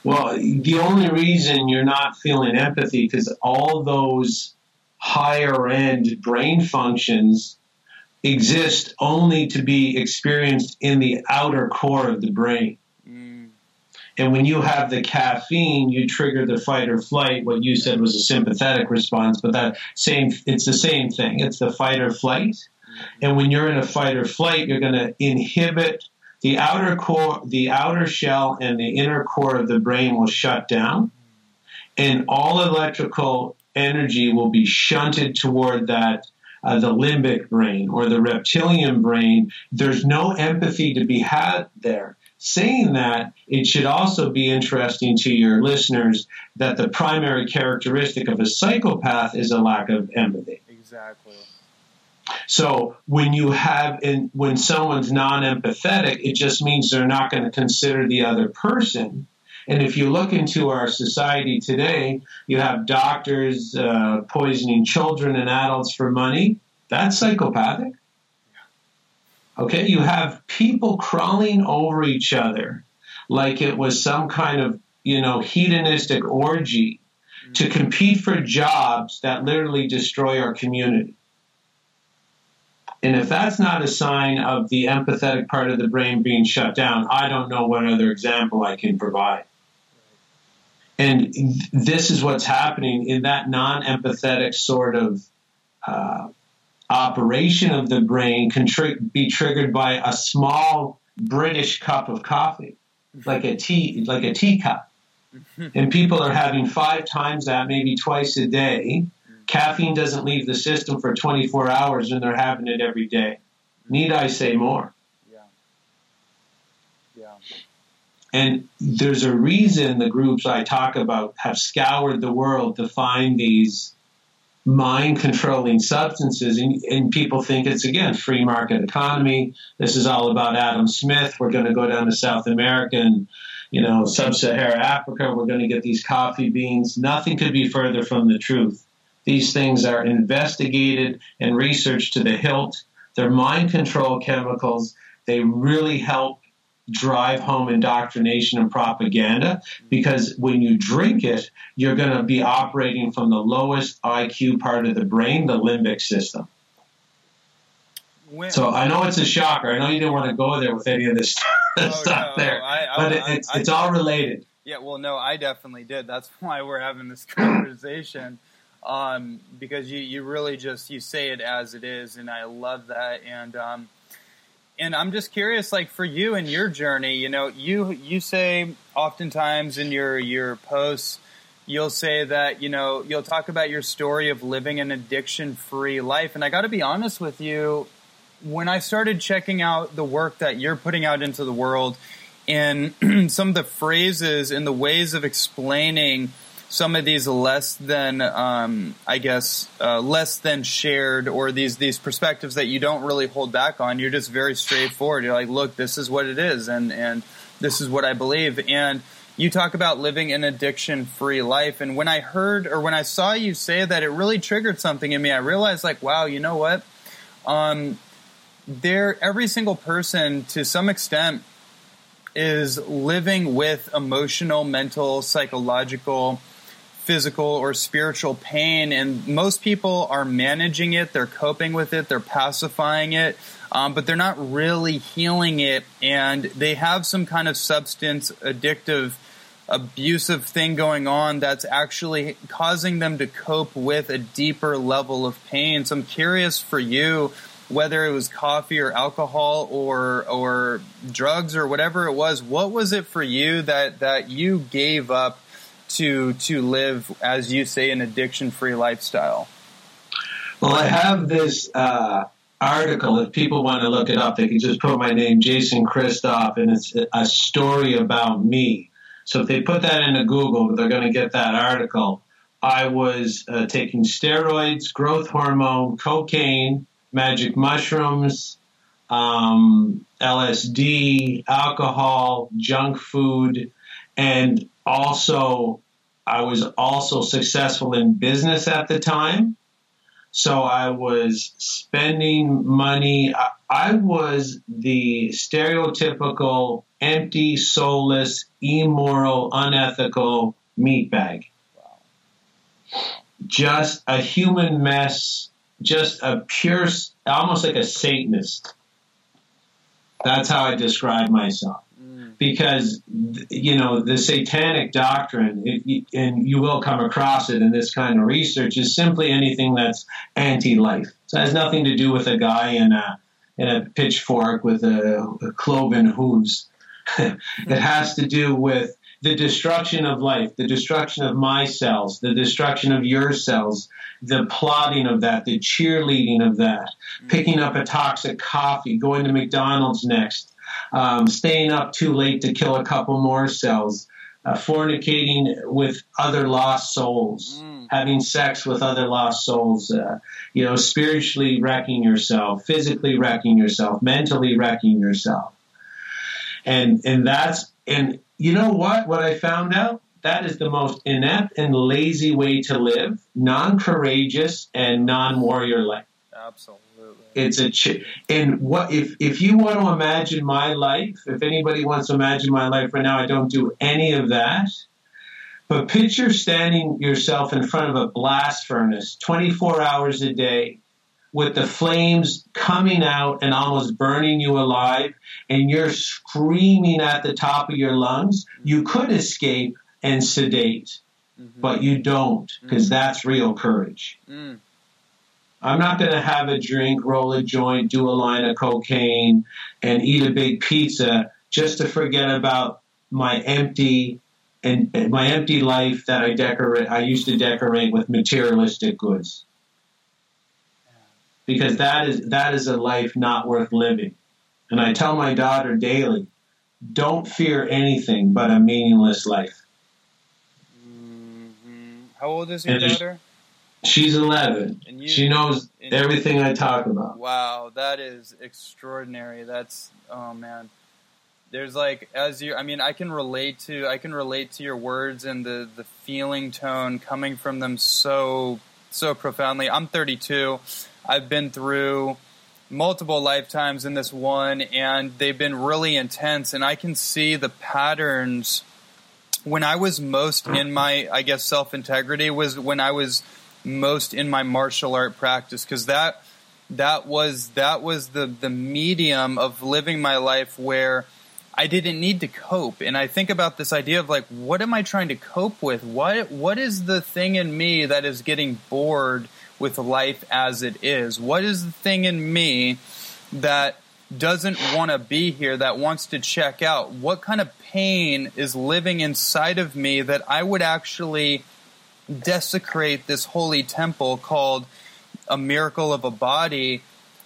Well, the only reason you're not feeling empathy because all those higher end brain functions exist only to be experienced in the outer core of the brain. And when you have the caffeine, you trigger the fight or flight. What you said was a sympathetic response, but that same it's the same thing. It's the fight or flight. Mm-hmm. And when you're in a fight or flight, you're going to inhibit the outer core, the outer shell, and the inner core of the brain will shut down, and all electrical energy will be shunted toward that uh, the limbic brain or the reptilian brain. There's no empathy to be had there. Saying that, it should also be interesting to your listeners that the primary characteristic of a psychopath is a lack of empathy. Exactly. So when you have in, when someone's non-empathetic, it just means they're not going to consider the other person. And if you look into our society today, you have doctors uh, poisoning children and adults for money. That's psychopathic. Okay, you have people crawling over each other like it was some kind of you know hedonistic orgy to compete for jobs that literally destroy our community. And if that's not a sign of the empathetic part of the brain being shut down, I don't know what other example I can provide. And this is what's happening in that non empathetic sort of uh, operation of the brain can be triggered by a small British cup of coffee, mm-hmm. like a tea, like a teacup. Mm-hmm. And people are having five times that, maybe twice a day, mm-hmm. Caffeine doesn't leave the system for 24 hours and they're having it every day. Need I say more? Yeah. Yeah. And there's a reason the groups I talk about have scoured the world to find these mind controlling substances. And, and, people think it's, again, free market economy. This is all about Adam Smith. We're going to go down to South America and, you know, sub Saharan Africa. We're going to get these coffee beans. Nothing could be further from the truth. These things are investigated and researched to the hilt. They're mind control chemicals. They really help drive home indoctrination and propaganda because when you drink it, you're going to be operating from the lowest IQ part of the brain, the limbic system. when, so I know it's a shocker. I know you didn't want to go there with any of this oh, stuff no, there, I, I, but I, it's it's all related. Yeah, well, no, I definitely did. That's why we're having this conversation, um, because you you really just you say it as it is, and I love that. And um, and I'm just curious, like for you and your journey, you know, you you say oftentimes in your your posts you'll say that you know you'll talk about your story of living an addiction free life. And i got to be honest with you when i started checking out the work that you're putting out into the world and some of the phrases and the ways of explaining some of these less than um, i guess uh, less than shared or these these perspectives that you don't really hold back on you're just very straightforward you're like look this is what it is and and this is what i believe and you talk about living an addiction free life. And when I heard or when I saw you say that, it really triggered something in me. I realized, like, wow, you know what? Um, there, every single person to some extent is living with emotional, mental, psychological, physical, or spiritual pain. And most people are managing it, they're coping with it, they're pacifying it. Um, but they're not really healing it, and they have some kind of substance addictive abusive thing going on that's actually causing them to cope with a deeper level of pain. So I'm curious for you whether it was coffee or alcohol or or drugs or whatever it was, what was it for you that that you gave up to to live as you say an addiction free lifestyle? Well, I have this uh, article. If people want to look it up, they can just put my name, Jason Christoff, and it's a story about me. So if they put that into Google, they're going to get that article. I was uh, taking steroids, growth hormone, cocaine, magic mushrooms, um, LSD, alcohol, junk food, and also I was also successful in business at the time. So I was spending money. I, I was the stereotypical empty, soulless, immoral, unethical meatbag. Just a human mess, just a pure, almost like a Satanist. That's how I describe myself. Because, you know, the satanic doctrine, it, and you will come across it in this kind of research, is simply anything that's anti life. So it has nothing to do with a guy in a, in a pitchfork with a, a cloven hooves. it has to do with the destruction of life, the destruction of my cells, the destruction of your cells, the plotting of that, the cheerleading of that, picking up a toxic coffee, going to McDonald's next, um, staying up too late to kill a couple more cells, uh, fornicating with other lost souls, mm. having sex with other lost souls, uh, you know, spiritually wrecking yourself, physically wrecking yourself, mentally wrecking yourself and and that's and you know what? What I found out that is the most inept and lazy way to live, non-courageous and non-warrior life. Absolutely. It's a ch- and what if if you want to imagine my life? If anybody wants to imagine my life right now, I don't do any of that. But picture standing yourself in front of a blast furnace 24 hours a day, with the flames coming out and almost burning you alive, and you're screaming at the top of your lungs, you could escape and sedate, mm-hmm. but you don't, because mm-hmm. that's real courage. Mm. I'm not going to have a drink, roll a joint, do a line of cocaine, and eat a big pizza just to forget about my empty and, and my empty life that I decorate. I used to decorate with materialistic goods because that is that is a life not worth living. And I tell my daughter daily, don't fear anything but a meaningless life. Mm-hmm. How old is your and daughter? She's 11. You, she knows everything I talk about. Wow, that is extraordinary. That's oh man. There's like as you I mean I can relate to I can relate to your words and the the feeling tone coming from them so so profoundly. I'm 32 I've been through multiple lifetimes in this one, and they've been really intense. And I can see the patterns. When I was most in my, I guess, self integrity was when I was most in my martial art practice, because that that was that was the the medium of living my life where I didn't need to cope. And I think about this idea of like, what am I trying to cope with? What what is the thing in me that is getting bored with life as it is? What is the thing in me that doesn't want to be here, that wants to check out? What kind of pain is living inside of me that I would actually desecrate this holy temple called a miracle of a body,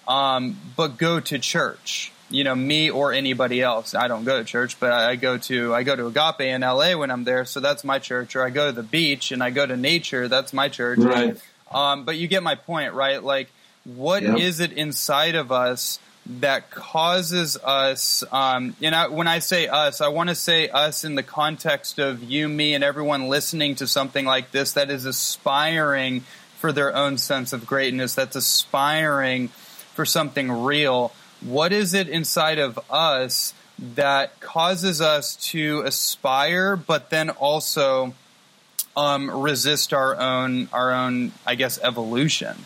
um, but go to church? you know me or anybody else. I don't go to church, but I, go to I go to Agape in LA when I'm there, so that's my church. Or I go to the beach and I go to nature. That's my church. Right. Um, but you get my point, right? Like, what yep. is it inside of us that causes us? Um, and I, when I say us, I want to say us in the context of you, me, and everyone listening to something like this that is aspiring for their own sense of greatness. That's aspiring for something real what is it inside of us that causes us to aspire, but then also um, resist our own our own, I guess, evolution?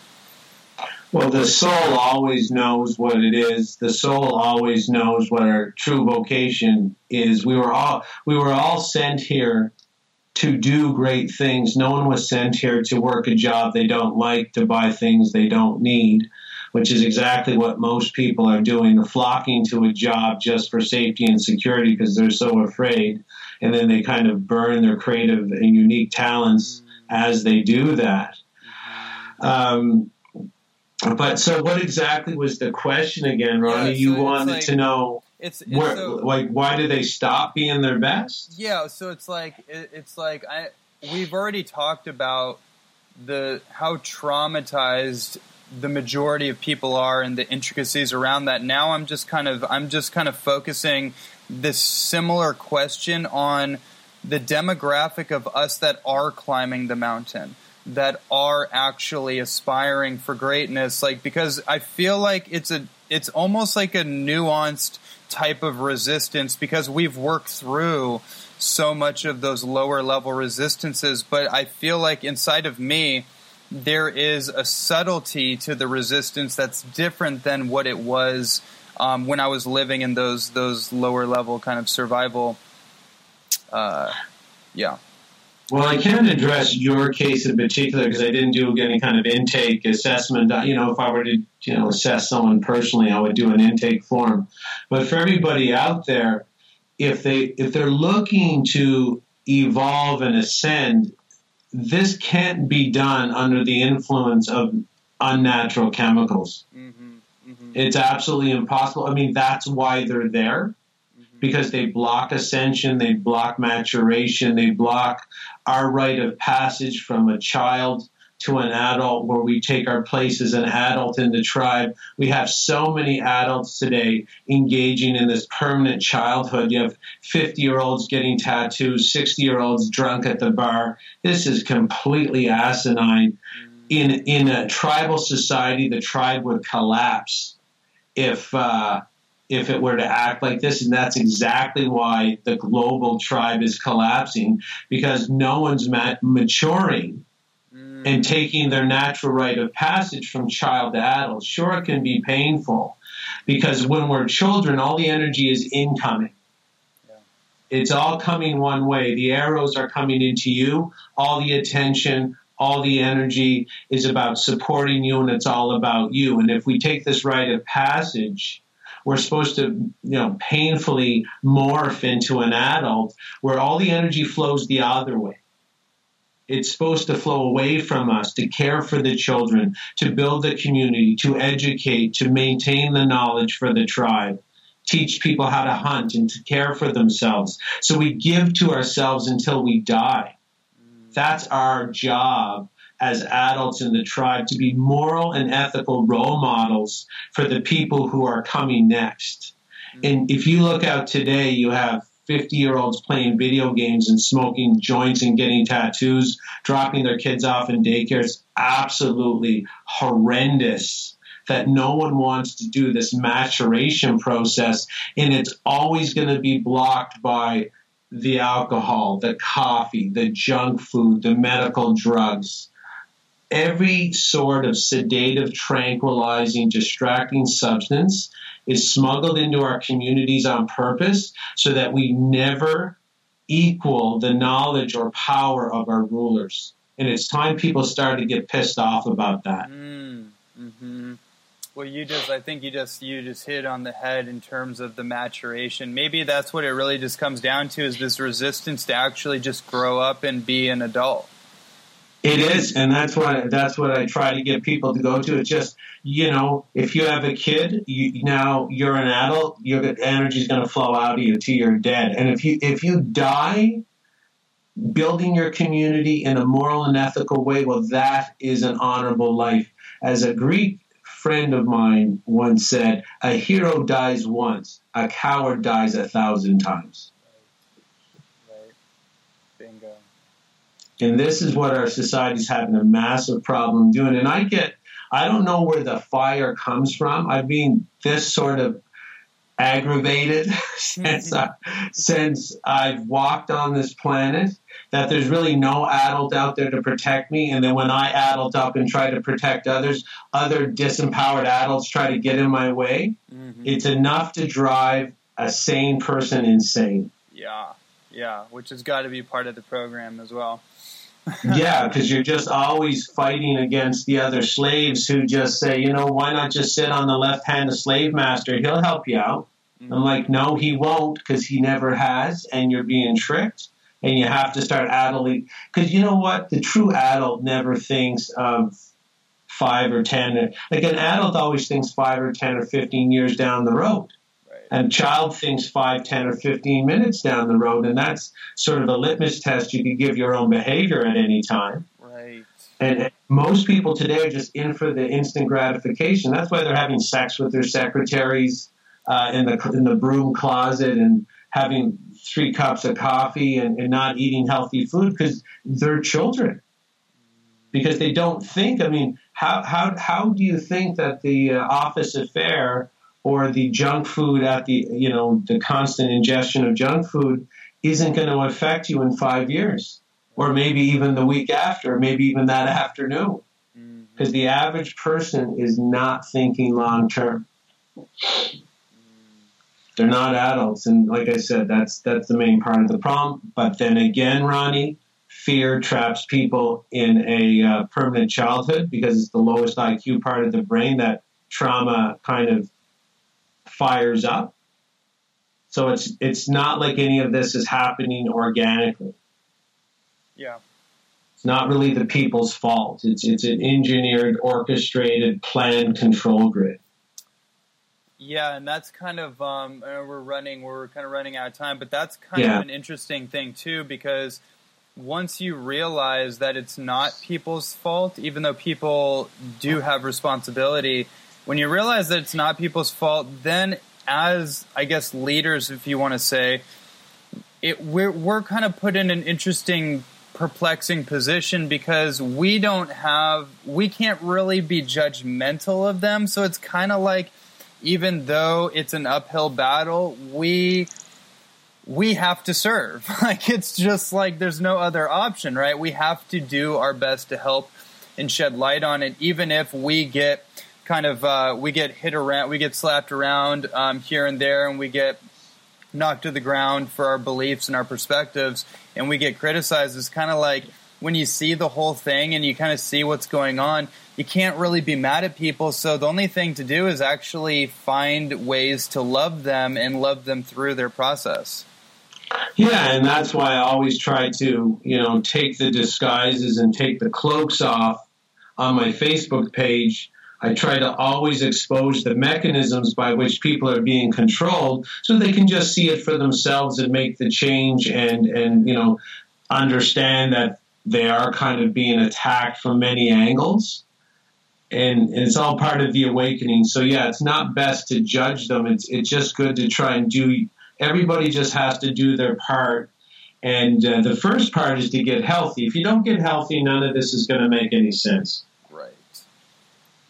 Well, the soul always knows what it is. The soul always knows what our true vocation is. We were all we were all sent here to do great things. No one was sent here to work a job they don't like, to buy things they don't need which is exactly what most people are doing. They're flocking to a job just for safety and security because they're so afraid. And then they kind of burn their creative and unique talents as they do that. Um, but so, what exactly was the question again, Ronnie? Yeah, so you wanted like, to know it's, it's where, so, like, why do they stop being their best? Yeah, so it's like it, it's like I we've already talked about the how traumatized the majority of people are and the intricacies around that. Now I'm just kind of I'm just kind of focusing this similar question on the demographic of us that are climbing the mountain that are actually aspiring for greatness like because I feel like it's a it's almost like a nuanced type of resistance because we've worked through so much of those lower level resistances but I feel like inside of me there is a subtlety to the resistance that's different than what it was um, when I was living in those those lower level kind of survival. Uh, yeah. Well, I can't address your case in particular because I didn't do any kind of intake assessment. You know, if I were to you know assess someone personally, I would do an intake form. But for everybody out there, if they if they're looking to evolve and ascend, this can't be done under the influence of unnatural chemicals. Mm-hmm, mm-hmm. It's absolutely impossible. I mean, that's why they're there. Because they block ascension, they block maturation, they block our rite of passage from a child to an adult where we take our place as an adult in the tribe. We have so many adults today engaging in this permanent childhood. You have 50 year olds getting tattoos, 60 year olds drunk at the bar. This is completely asinine. In, in a tribal society, the tribe would collapse if, uh, if it were to act like this. And that's exactly why the global tribe is collapsing because no one's maturing mm. and taking their natural rite of passage from child to adult. Sure, it can be painful because when we're children, all the energy is incoming. It's all coming one way. The arrows are coming into you. All the attention, all the energy is about supporting you, and it's all about you. And if we take this rite of passage, we're supposed to, you know, painfully morph into an adult where all the energy flows the other way. It's supposed to flow away from us to care for the children, to build the community, to educate, to maintain the knowledge for the tribe, teach people how to hunt and to care for themselves. So we give to ourselves until we die. Mm. That's our job as adults in the tribe to be moral and ethical role models for the people who are coming next. Mm-hmm. And if you look out today, you have 50 year olds playing video games and smoking joints and getting tattoos, dropping their kids off in daycare. It's absolutely horrendous that no one wants to do this maturation process, and it's always going to be blocked by the alcohol, the coffee, the junk food, the medical drugs. Every sort of sedative, tranquilizing, distracting substance is smuggled into our communities on purpose so that we never equal the knowledge or power of our rulers. And it's time people started to get pissed off about that. Mm, hmm Well, you just, I think you just, you just hit on the head in terms of the maturation. Maybe that's what it really just comes down to is this resistance to actually just grow up and be an adult. It is, and that's what that's what I try to get people to go to. It's just you know, if you have a kid, you, now you're an adult, your is going to flow out of you till you're dead. And if you if you die building your community in a moral and ethical way, well, that is an honorable life. As a Greek friend of mine once said, "A hero dies once, a coward dies a thousand times." And this is what our society's having a massive problem doing. And I get, I don't know where the fire comes from. I've been this sort of aggravated since I, since I've walked on this planet that there's really no adult out there to protect me. And then when I adult up and try to protect others, other disempowered adults try to get in my way. Mm-hmm. It's enough to drive a sane person insane. Yeah, yeah, which has got to be part of the program as well yeah, because you're just always fighting against the other slaves who just say, you know, why not just sit on the left hand of slave master? He'll help you out. Mm-hmm. I'm like, no, he won't because he never has, and you're being tricked. And you have to start adulting. Because you know what? The true adult never thinks of five or ten. Like an adult always thinks five or ten or fifteen years down the road and child thinks 5, 10, or 15 minutes down the road, and that's sort of a litmus test you can give your own behavior at any time. Right. And most people today are just in for the instant gratification. That's why they're having sex with their secretaries uh, in the in the broom closet and having three cups of coffee and, and not eating healthy food because they're children. Because they don't think. I mean, how how how do you think that the uh, office affair or the junk food at the you know the constant ingestion of junk food isn't going to affect you in five years or maybe even the week after maybe even that afternoon. Because mm-hmm. the average person is not thinking long term. They're not adults and like i said that's that's the main part of the problem. But then again ronnie fear traps people in a uh, permanent childhood because it's the lowest iq part of the brain that trauma kind of fires up. So it's it's not like any of this is happening organically. Yeah. It's not really the people's fault. It's it's an engineered, orchestrated, planned control grid. Yeah, and that's kind of um, we're running we're kind of running out of time, but that's kind yeah. of an interesting thing too because once you realize that it's not people's fault, even though people do have responsibility, when you realize that it's not people's fault, then as I guess leaders, if you want to say, it we're we're kind of put in an interesting, perplexing position because we don't have we can't really be judgmental of them. So it's kind of like even though it's an uphill battle, we we have to serve. Like it's just like there's no other option, right? We have to do our best to help and shed light on it, even if we get kind of uh, we get hit around, we get slapped around um, here and there, and we get knocked to the ground for our beliefs and our perspectives, and we get criticized. It's kind of like when you see the whole thing and you kind of see what's going on, you can't really be mad at people. So the only thing to do is actually find ways to love them and love them through their process. Yeah, and that's why I always try to, you know, take the disguises and take the cloaks off on my Facebook page I try to always expose the mechanisms by which people are being controlled so they can just see it for themselves and make the change and, and you know, understand that they are kind of being attacked from many angles. And, and it's all part of the awakening. So yeah, it's not best to judge them. It's it's just good to try and do. Everybody just has to do their part and uh, the first part is to get healthy. If you don't get healthy, none of this is going to make any sense.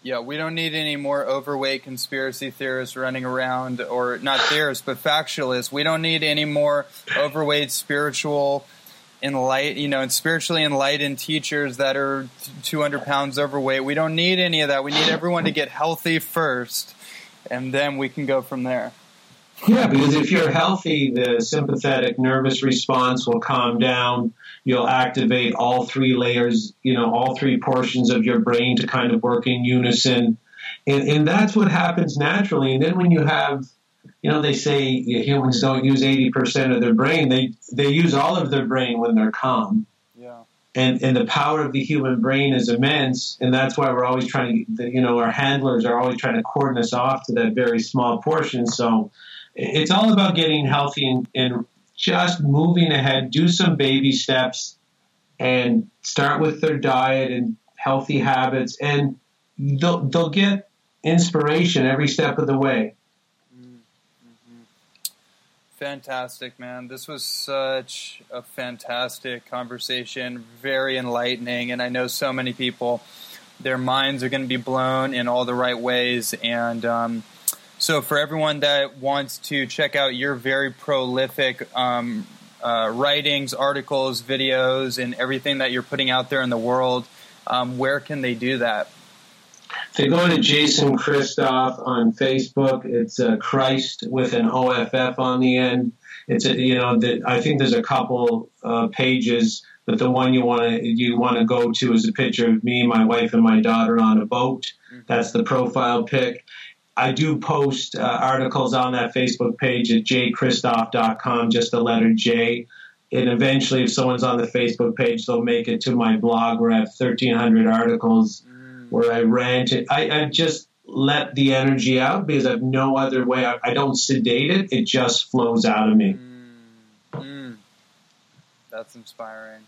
Yeah, we don't need any more overweight conspiracy theorists running around, or not theorists, but factualists. We don't need any more overweight spiritual enlightened, you know, and spiritually enlightened teachers that are 200 pounds overweight. We don't need any of that. We need everyone to get healthy first, and then we can go from there. Yeah, because if you're healthy, the sympathetic nervous response will calm down. You'll activate all three layers, you know, all three portions of your brain to kind of work in unison. And, and that's what happens naturally. And then when you have, you know, they say humans don't use 80% of their brain, they, they use all of their brain when they're calm. Yeah. And, and the power of the human brain is immense. And that's why we're always trying to, you know, our handlers are always trying to cordon us off to that very small portion. So, it's all about getting healthy and, and just moving ahead. Do some baby steps and start with their diet and healthy habits, and they'll, they'll get inspiration every step of the way. Mm-hmm. Fantastic, man. This was such a fantastic conversation, very enlightening, and I know so many people, their minds are going to be blown in all the right ways, and um, so, for everyone that wants to check out your very prolific um, uh, writings, articles, videos, and everything that you're putting out there in the world, um, where can they do that? They go to Jason Christoff on Facebook. It's uh, Christ with an OFF on the end. It's a, you know the, I think there's a couple uh, pages, but the one you want to you want to go to is a picture of me, my wife, and my daughter on a boat. Mm-hmm. That's the profile pic. I do post uh, articles on that Facebook page at jchristoff.com, just the letter J. And eventually, if someone's on the Facebook page, they'll make it to my blog where I have 1,300 articles mm. where I rant. It. I, I, just let the energy out because I have no other way. I, I don't sedate it, it just flows out of me. Mm. Mm. That's inspiring.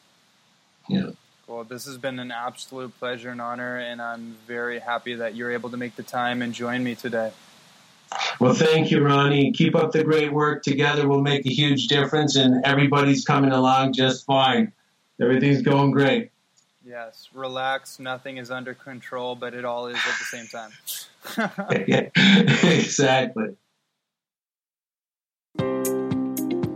Yeah. Well, this has been an absolute pleasure and honor, and I'm very happy that you're able to make the time and join me today. Well, thank you, Ronnie. Keep up the great work. Together, we'll make a huge difference, and everybody's coming along just fine. Everything's going great. Yes, relax. Nothing is under control, but it all is at the same time. exactly.